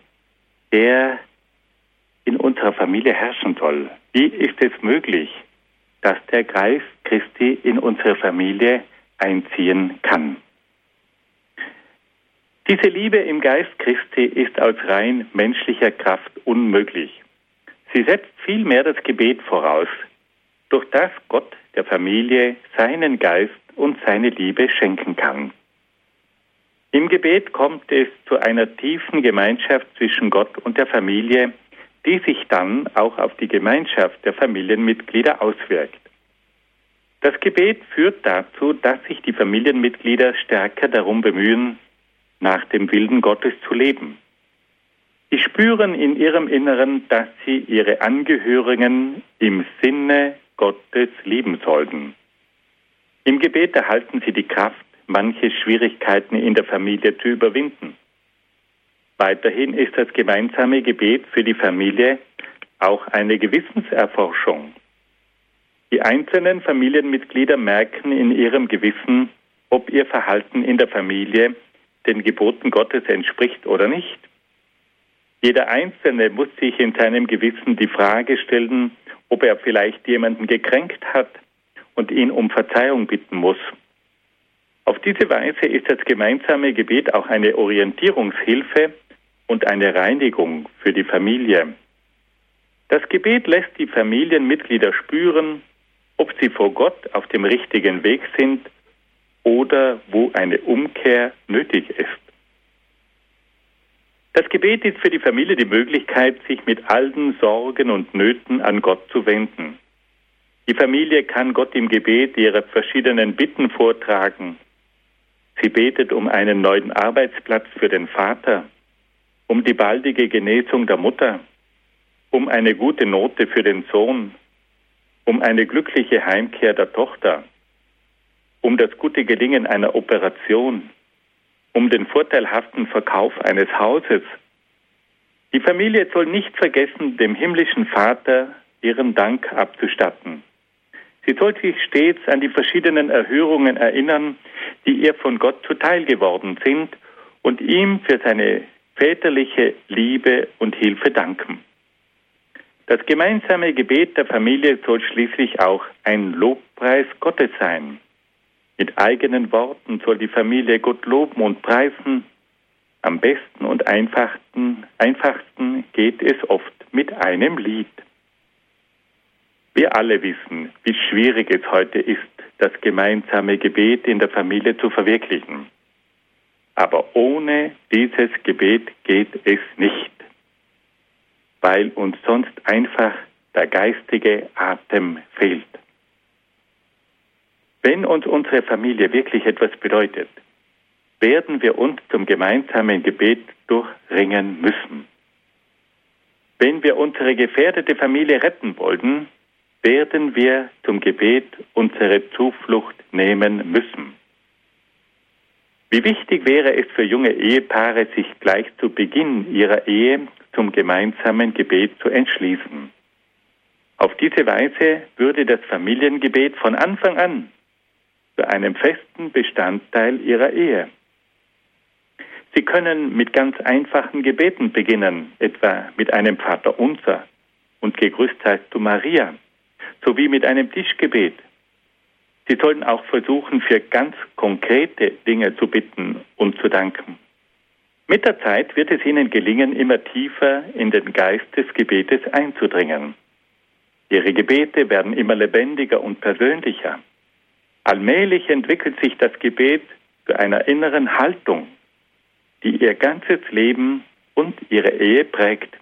der in unserer Familie herrschen soll. Wie ist es möglich, dass der Geist Christi in unsere Familie einziehen kann? Diese Liebe im Geist Christi ist aus rein menschlicher Kraft unmöglich. Sie setzt vielmehr das Gebet voraus, durch das Gott der Familie seinen Geist und seine Liebe schenken kann. Im Gebet kommt es zu einer tiefen Gemeinschaft zwischen Gott und der Familie, die sich dann auch auf die Gemeinschaft der Familienmitglieder auswirkt. Das Gebet führt dazu, dass sich die Familienmitglieder stärker darum bemühen, nach dem Willen Gottes zu leben. Sie spüren in ihrem Inneren, dass sie ihre Angehörigen im Sinne Gottes lieben sollten. Im Gebet erhalten sie die Kraft, manche Schwierigkeiten in der Familie zu überwinden. Weiterhin ist das gemeinsame Gebet für die Familie auch eine Gewissenserforschung. Die einzelnen Familienmitglieder merken in ihrem Gewissen, ob ihr Verhalten in der Familie den Geboten Gottes entspricht oder nicht. Jeder Einzelne muss sich in seinem Gewissen die Frage stellen, ob er vielleicht jemanden gekränkt hat und ihn um Verzeihung bitten muss. Auf diese Weise ist das gemeinsame Gebet auch eine Orientierungshilfe und eine Reinigung für die Familie. Das Gebet lässt die Familienmitglieder spüren, ob sie vor Gott auf dem richtigen Weg sind oder wo eine Umkehr nötig ist. Das Gebet ist für die Familie die Möglichkeit, sich mit allen Sorgen und Nöten an Gott zu wenden. Die Familie kann Gott im Gebet ihre verschiedenen Bitten vortragen. Sie betet um einen neuen Arbeitsplatz für den Vater, um die baldige Genesung der Mutter, um eine gute Note für den Sohn, um eine glückliche Heimkehr der Tochter, um das gute Gelingen einer Operation, um den vorteilhaften Verkauf eines Hauses. Die Familie soll nicht vergessen, dem himmlischen Vater ihren Dank abzustatten. Sie soll sich stets an die verschiedenen Erhörungen erinnern, die ihr von Gott zuteil geworden sind und ihm für seine väterliche Liebe und Hilfe danken. Das gemeinsame Gebet der Familie soll schließlich auch ein Lobpreis Gottes sein. Mit eigenen Worten soll die Familie Gott loben und preisen. Am besten und einfachsten, einfachsten geht es oft mit einem Lied. Wir alle wissen, wie schwierig es heute ist, das gemeinsame Gebet in der Familie zu verwirklichen. Aber ohne dieses Gebet geht es nicht, weil uns sonst einfach der geistige Atem fehlt. Wenn uns unsere Familie wirklich etwas bedeutet, werden wir uns zum gemeinsamen Gebet durchringen müssen. Wenn wir unsere gefährdete Familie retten wollen, werden wir zum Gebet unsere Zuflucht nehmen müssen. Wie wichtig wäre es für junge Ehepaare, sich gleich zu Beginn ihrer Ehe zum gemeinsamen Gebet zu entschließen. Auf diese Weise würde das Familiengebet von Anfang an zu einem festen Bestandteil ihrer Ehe. Sie können mit ganz einfachen Gebeten beginnen, etwa mit einem Vater unser und gegrüßt heißt du Maria, sowie mit einem Tischgebet. Sie sollen auch versuchen, für ganz konkrete Dinge zu bitten und zu danken. Mit der Zeit wird es ihnen gelingen, immer tiefer in den Geist des Gebetes einzudringen. Ihre Gebete werden immer lebendiger und persönlicher. Allmählich entwickelt sich das Gebet zu einer inneren Haltung, die ihr ganzes Leben und ihre Ehe prägt.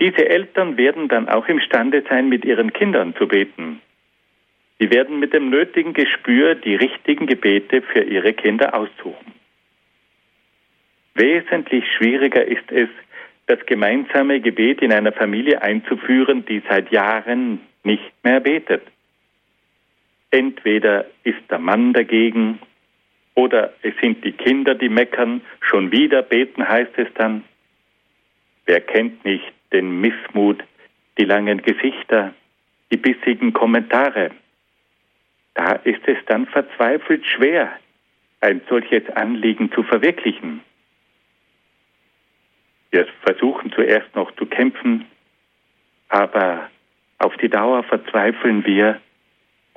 Diese Eltern werden dann auch imstande sein, mit ihren Kindern zu beten. Sie werden mit dem nötigen Gespür die richtigen Gebete für ihre Kinder aussuchen. Wesentlich schwieriger ist es, das gemeinsame Gebet in einer Familie einzuführen, die seit Jahren nicht mehr betet. Entweder ist der Mann dagegen oder es sind die Kinder, die meckern, schon wieder beten heißt es dann. Wer kennt nicht den Missmut, die langen Gesichter, die bissigen Kommentare? Da ist es dann verzweifelt schwer, ein solches Anliegen zu verwirklichen. Wir versuchen zuerst noch zu kämpfen, aber auf die Dauer verzweifeln wir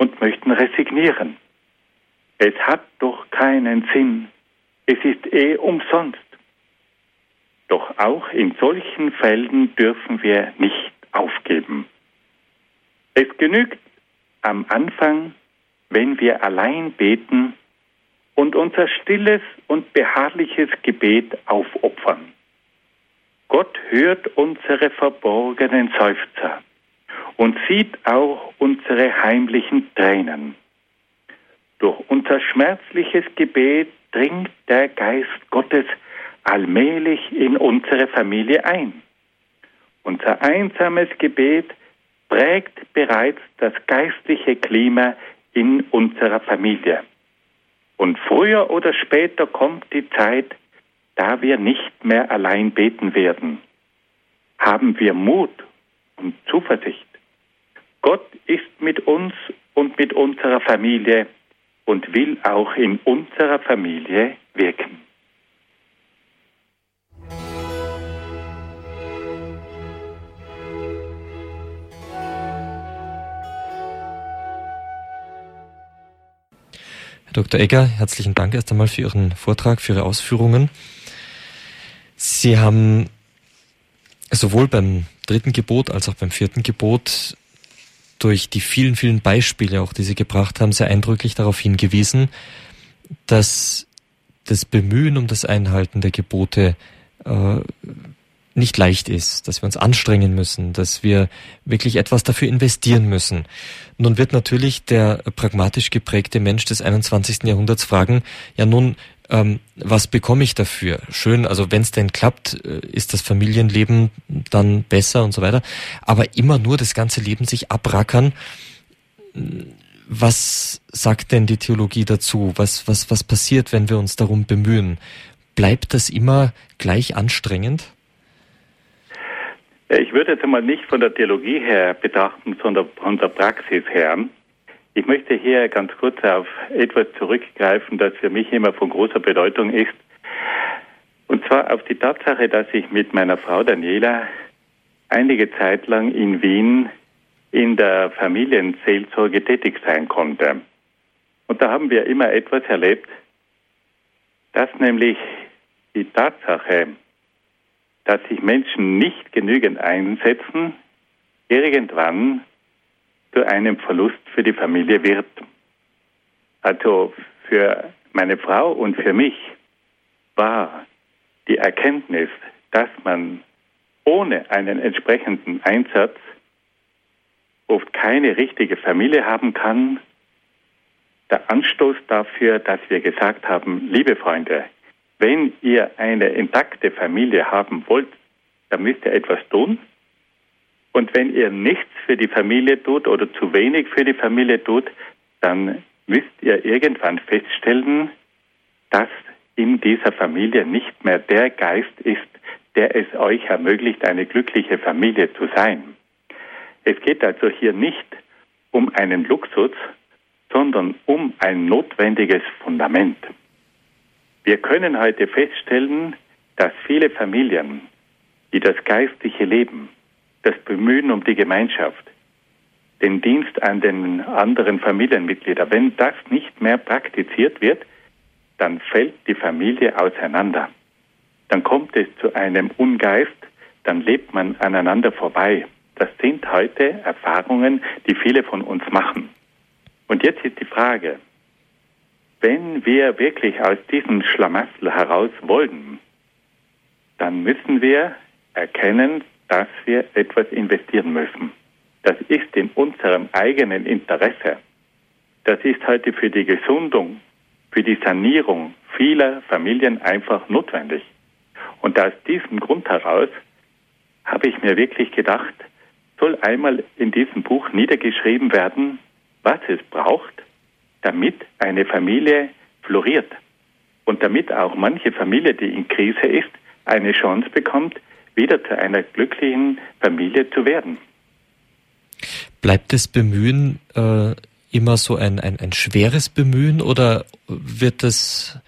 und möchten resignieren. Es hat doch keinen Sinn. Es ist eh umsonst. Doch auch in solchen Fällen dürfen wir nicht aufgeben. Es genügt am Anfang, wenn wir allein beten und unser stilles und beharrliches Gebet aufopfern. Gott hört unsere verborgenen Seufzer und sieht auch unsere heimlichen Tränen. Durch unser schmerzliches Gebet dringt der Geist Gottes allmählich in unsere Familie ein. Unser einsames Gebet prägt bereits das geistliche Klima in unserer Familie. Und früher oder später kommt die Zeit, da wir nicht mehr allein beten werden. Haben wir Mut und Zuversicht. Gott ist mit uns und mit unserer Familie und will auch in unserer Familie wirken. Herr Dr. Egger, herzlichen Dank erst einmal für Ihren Vortrag, für Ihre Ausführungen. Sie haben sowohl beim dritten Gebot als auch beim vierten Gebot durch die vielen, vielen Beispiele, auch die Sie gebracht haben, sehr eindrücklich darauf hingewiesen, dass das Bemühen um das Einhalten der Gebote äh, nicht leicht ist, dass wir uns anstrengen müssen, dass wir wirklich etwas dafür investieren müssen. Nun wird natürlich der pragmatisch geprägte Mensch des 21. Jahrhunderts fragen, ja nun, ähm, was bekomme ich dafür? Schön, also wenn es denn klappt, äh, ist das Familienleben dann besser und so weiter. Aber immer nur das ganze Leben sich abrackern. Was sagt denn die Theologie dazu? Was, was, was passiert, wenn wir uns darum bemühen? Bleibt das immer gleich anstrengend? Ich würde jetzt einmal nicht von der Theologie her betrachten, sondern von der Praxis her. Ich möchte hier ganz kurz auf etwas zurückgreifen, das für mich immer von großer Bedeutung ist. Und zwar auf die Tatsache, dass ich mit meiner Frau Daniela einige Zeit lang in Wien in der Familienseelsorge tätig sein konnte. Und da haben wir immer etwas erlebt, dass nämlich die Tatsache, dass sich Menschen nicht genügend einsetzen, irgendwann zu einem Verlust für die Familie wird. Also für meine Frau und für mich war die Erkenntnis, dass man ohne einen entsprechenden Einsatz oft keine richtige Familie haben kann, der Anstoß dafür, dass wir gesagt haben, liebe Freunde, wenn ihr eine intakte Familie haben wollt, dann müsst ihr etwas tun. Und wenn ihr nichts für die Familie tut oder zu wenig für die Familie tut, dann müsst ihr irgendwann feststellen, dass in dieser Familie nicht mehr der Geist ist, der es euch ermöglicht, eine glückliche Familie zu sein. Es geht also hier nicht um einen Luxus, sondern um ein notwendiges Fundament. Wir können heute feststellen, dass viele Familien, die das geistliche Leben das Bemühen um die Gemeinschaft, den Dienst an den anderen Familienmitgliedern, wenn das nicht mehr praktiziert wird, dann fällt die Familie auseinander. Dann kommt es zu einem Ungeist, dann lebt man aneinander vorbei. Das sind heute Erfahrungen, die viele von uns machen. Und jetzt ist die Frage, wenn wir wirklich aus diesem Schlamassel heraus wollen, dann müssen wir erkennen, dass wir etwas investieren müssen. Das ist in unserem eigenen Interesse. Das ist heute für die Gesundung, für die Sanierung vieler Familien einfach notwendig. Und aus diesem Grund heraus habe ich mir wirklich gedacht, soll einmal in diesem Buch niedergeschrieben werden, was es braucht, damit eine Familie floriert und damit auch manche Familie, die in Krise ist, eine Chance bekommt, wieder zu einer glücklichen Familie zu werden. Bleibt das Bemühen äh, immer so ein, ein, ein schweres Bemühen oder wird das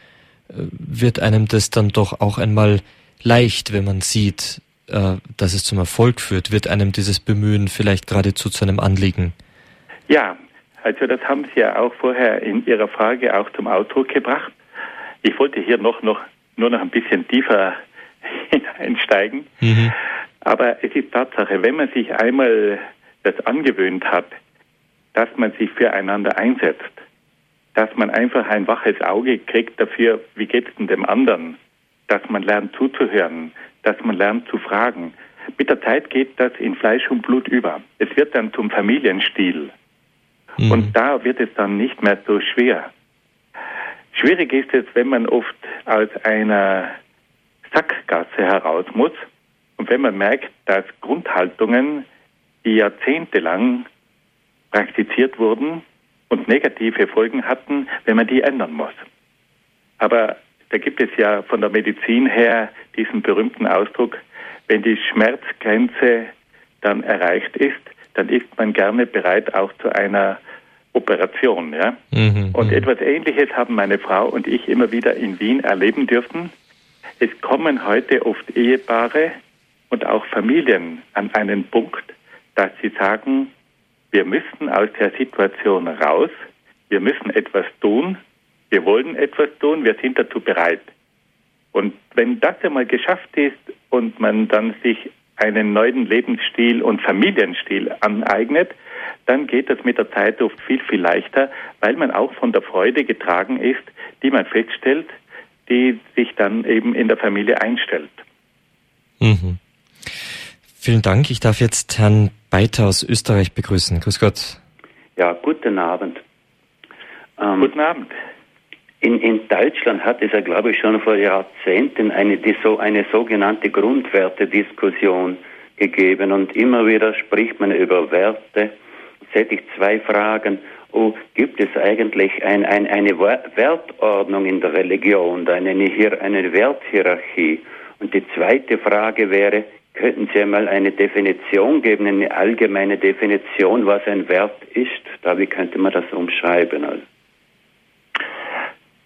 äh, wird einem das dann doch auch einmal leicht, wenn man sieht, äh, dass es zum Erfolg führt? Wird einem dieses Bemühen vielleicht geradezu zu einem Anliegen? Ja, also das haben Sie ja auch vorher in Ihrer Frage auch zum Ausdruck gebracht. Ich wollte hier noch, noch nur noch ein bisschen tiefer hineinsteigen. Mhm. Aber es ist Tatsache, wenn man sich einmal das angewöhnt hat, dass man sich füreinander einsetzt, dass man einfach ein waches Auge kriegt dafür, wie geht es denn dem anderen, dass man lernt zuzuhören, dass man lernt zu fragen. Mit der Zeit geht das in Fleisch und Blut über. Es wird dann zum Familienstil. Mhm. Und da wird es dann nicht mehr so schwer. Schwierig ist es, wenn man oft aus einer Sackgasse heraus muss. Und wenn man merkt, dass Grundhaltungen, die jahrzehntelang praktiziert wurden und negative Folgen hatten, wenn man die ändern muss. Aber da gibt es ja von der Medizin her diesen berühmten Ausdruck, wenn die Schmerzgrenze dann erreicht ist, dann ist man gerne bereit auch zu einer Operation. Ja? Mhm, und mhm. etwas Ähnliches haben meine Frau und ich immer wieder in Wien erleben dürfen. Es kommen heute oft Ehepaare und auch Familien an einen Punkt, dass sie sagen, wir müssen aus der Situation raus, wir müssen etwas tun, wir wollen etwas tun, wir sind dazu bereit. Und wenn das einmal geschafft ist und man dann sich einen neuen Lebensstil und Familienstil aneignet, dann geht das mit der Zeit oft viel, viel leichter, weil man auch von der Freude getragen ist, die man feststellt, die sich dann eben in der Familie einstellt. Mhm. Vielen Dank. Ich darf jetzt Herrn Beiter aus Österreich begrüßen. Grüß Gott. Ja, guten Abend. Ähm, guten Abend. In, in Deutschland hat es ja, glaube ich, schon vor Jahrzehnten eine, die, so, eine sogenannte Grundwertediskussion gegeben und immer wieder spricht man über Werte. Jetzt hätte ich zwei Fragen. Oh, gibt es eigentlich ein, ein, eine Wertordnung in der Religion, eine, eine Werthierarchie? Und die zweite Frage wäre, könnten Sie einmal eine Definition geben, eine allgemeine Definition, was ein Wert ist? Da, wie könnte man das umschreiben? Also,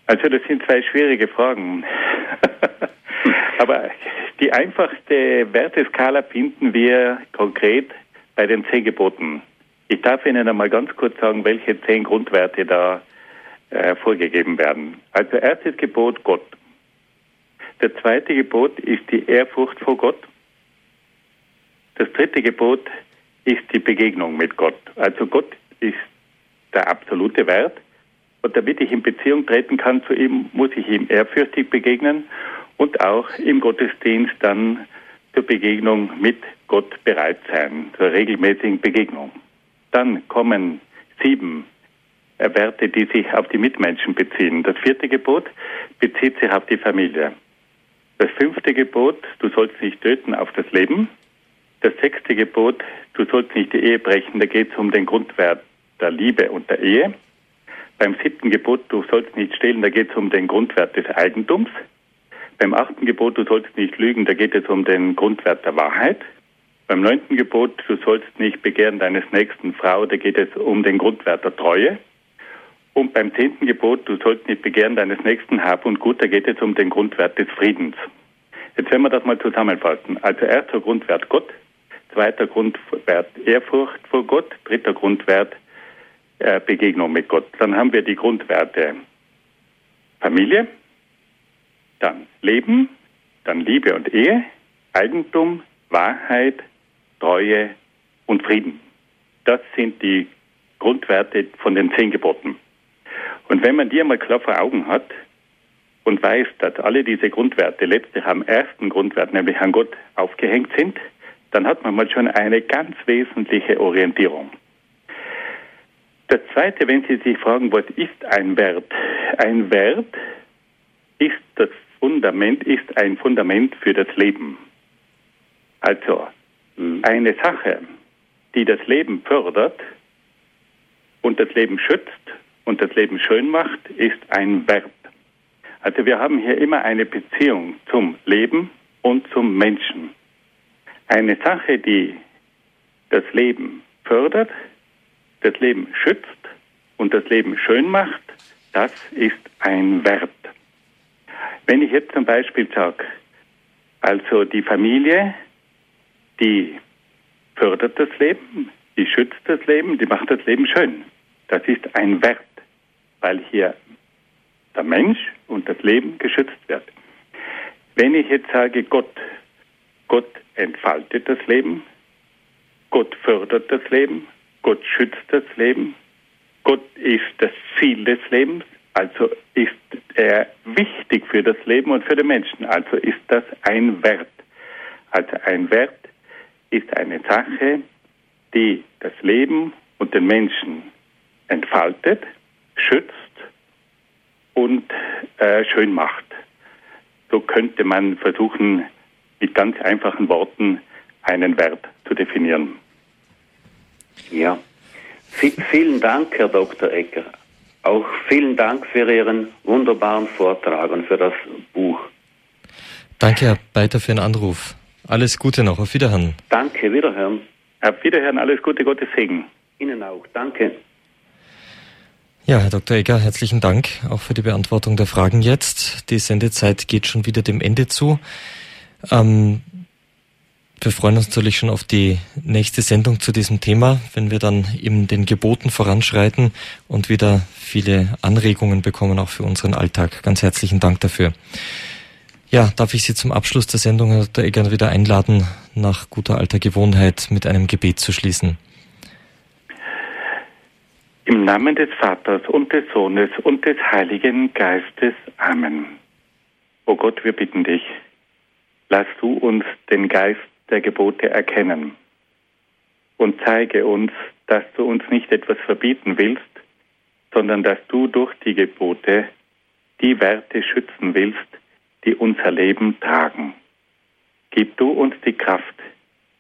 also das sind zwei schwierige Fragen. Aber die einfachste Werteskala finden wir konkret bei den zehn Geboten. Ich darf Ihnen einmal ganz kurz sagen, welche zehn Grundwerte da äh, vorgegeben werden. Also erstes Gebot Gott. Das zweite Gebot ist die Ehrfurcht vor Gott. Das dritte Gebot ist die Begegnung mit Gott. Also Gott ist der absolute Wert. Und damit ich in Beziehung treten kann zu ihm, muss ich ihm ehrfürchtig begegnen und auch im Gottesdienst dann zur Begegnung mit Gott bereit sein, zur regelmäßigen Begegnung. Dann kommen sieben Werte, die sich auf die Mitmenschen beziehen. Das vierte Gebot bezieht sich auf die Familie. Das fünfte Gebot, du sollst nicht töten, auf das Leben. Das sechste Gebot, du sollst nicht die Ehe brechen, da geht es um den Grundwert der Liebe und der Ehe. Beim siebten Gebot, du sollst nicht stehlen, da geht es um den Grundwert des Eigentums. Beim achten Gebot, du sollst nicht lügen, da geht es um den Grundwert der Wahrheit. Beim neunten Gebot, du sollst nicht begehren deines nächsten Frau, da geht es um den Grundwert der Treue. Und beim zehnten Gebot, du sollst nicht begehren deines nächsten Hab und Gut, da geht es um den Grundwert des Friedens. Jetzt werden wir das mal zusammenfassen. Also erster Grundwert Gott, zweiter Grundwert Ehrfurcht vor Gott, dritter Grundwert äh, Begegnung mit Gott. Dann haben wir die Grundwerte Familie, dann Leben, dann Liebe und Ehe, Eigentum, Wahrheit, Treue und Frieden. Das sind die Grundwerte von den zehn Geboten. Und wenn man die einmal klar vor Augen hat und weiß, dass alle diese Grundwerte letztlich am ersten Grundwert, nämlich an Gott, aufgehängt sind, dann hat man mal schon eine ganz wesentliche Orientierung. Das Zweite, wenn Sie sich fragen, was ist ein Wert? Ein Wert ist das Fundament, ist ein Fundament für das Leben. Also hm. eine Sache, die das Leben fördert und das Leben schützt und das Leben schön macht, ist ein Wert. Also wir haben hier immer eine Beziehung zum Leben und zum Menschen. Eine Sache, die das Leben fördert, das Leben schützt und das Leben schön macht, das ist ein Wert. Wenn ich jetzt zum Beispiel sage, also die Familie die fördert das Leben, die schützt das Leben, die macht das Leben schön. Das ist ein Wert, weil hier der Mensch und das Leben geschützt wird. Wenn ich jetzt sage, Gott, Gott entfaltet das Leben, Gott fördert das Leben, Gott schützt das Leben, Gott ist das Ziel des Lebens, also ist er wichtig für das Leben und für den Menschen, also ist das ein Wert. Also ein Wert, ist eine Sache, die das Leben und den Menschen entfaltet, schützt und äh, schön macht. So könnte man versuchen, mit ganz einfachen Worten einen Wert zu definieren. Ja, v vielen Dank, Herr Dr. Ecker. Auch vielen Dank für Ihren wunderbaren Vortrag und für das Buch. Danke, Herr Beiter, für den Anruf. Alles Gute noch. Auf Wiederhören. Danke, Wiederhören. Auf Wiederhören. Alles Gute, Gottes Segen. Ihnen auch. Danke. Ja, Herr Dr. Egger, herzlichen Dank auch für die Beantwortung der Fragen jetzt. Die Sendezeit geht schon wieder dem Ende zu. Ähm, wir freuen uns natürlich schon auf die nächste Sendung zu diesem Thema, wenn wir dann eben den Geboten voranschreiten und wieder viele Anregungen bekommen, auch für unseren Alltag. Ganz herzlichen Dank dafür. Ja, darf ich Sie zum Abschluss der Sendung, Herr Dr. Egger, wieder einladen, nach guter alter Gewohnheit mit einem Gebet zu schließen. Im Namen des Vaters und des Sohnes und des Heiligen Geistes. Amen. O Gott, wir bitten dich, lass du uns den Geist der Gebote erkennen und zeige uns, dass du uns nicht etwas verbieten willst, sondern dass du durch die Gebote die Werte schützen willst, die unser Leben tragen. Gib du uns die Kraft,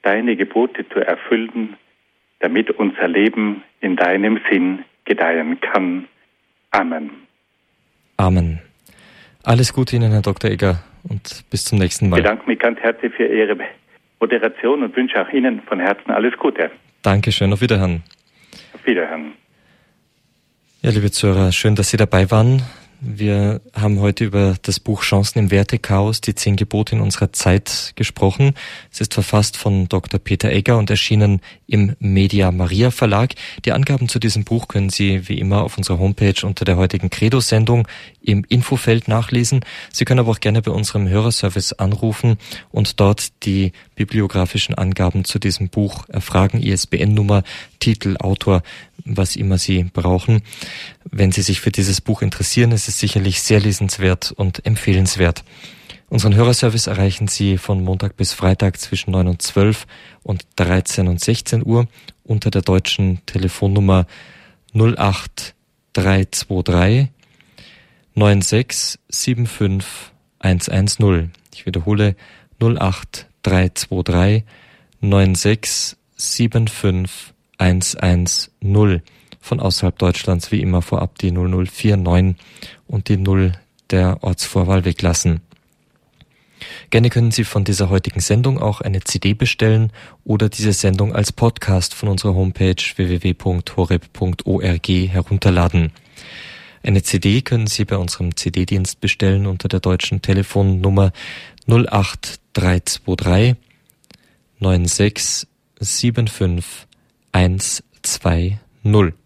deine Gebote zu erfüllen, damit unser Leben in deinem Sinn gedeihen kann. Amen. Amen. Alles Gute Ihnen, Herr Dr. Egger, und bis zum nächsten Mal. Ich bedanke mich ganz herzlich für Ihre Moderation und wünsche auch Ihnen von Herzen alles Gute. Dankeschön, auf Wiederhören. Auf Wiederhören. Ja, liebe Zuhörer, schön, dass Sie dabei waren. Wir haben heute über das Buch Chancen im Wertechaos, die zehn Gebote in unserer Zeit gesprochen. Es ist verfasst von Dr. Peter Egger und erschienen im Media Maria Verlag. Die Angaben zu diesem Buch können Sie wie immer auf unserer Homepage unter der heutigen Credo-Sendung im Infofeld nachlesen. Sie können aber auch gerne bei unserem Hörerservice anrufen und dort die bibliografischen Angaben zu diesem Buch erfragen, ISBN-Nummer, Titel, Autor, was immer Sie brauchen. Wenn Sie sich für dieses Buch interessieren, ist es sicherlich sehr lesenswert und empfehlenswert. Unseren Hörerservice erreichen Sie von Montag bis Freitag zwischen 9 und 12 und 13 und 16 Uhr unter der deutschen Telefonnummer 08323 9675 110. Ich wiederhole 08323 9675 110 von außerhalb Deutschlands wie immer vorab die 0049 und die 0 der Ortsvorwahl weglassen. Gerne können Sie von dieser heutigen Sendung auch eine CD bestellen oder diese Sendung als Podcast von unserer Homepage www.horeb.org herunterladen. Eine CD können Sie bei unserem CD-Dienst bestellen unter der deutschen Telefonnummer 08323 9675 120.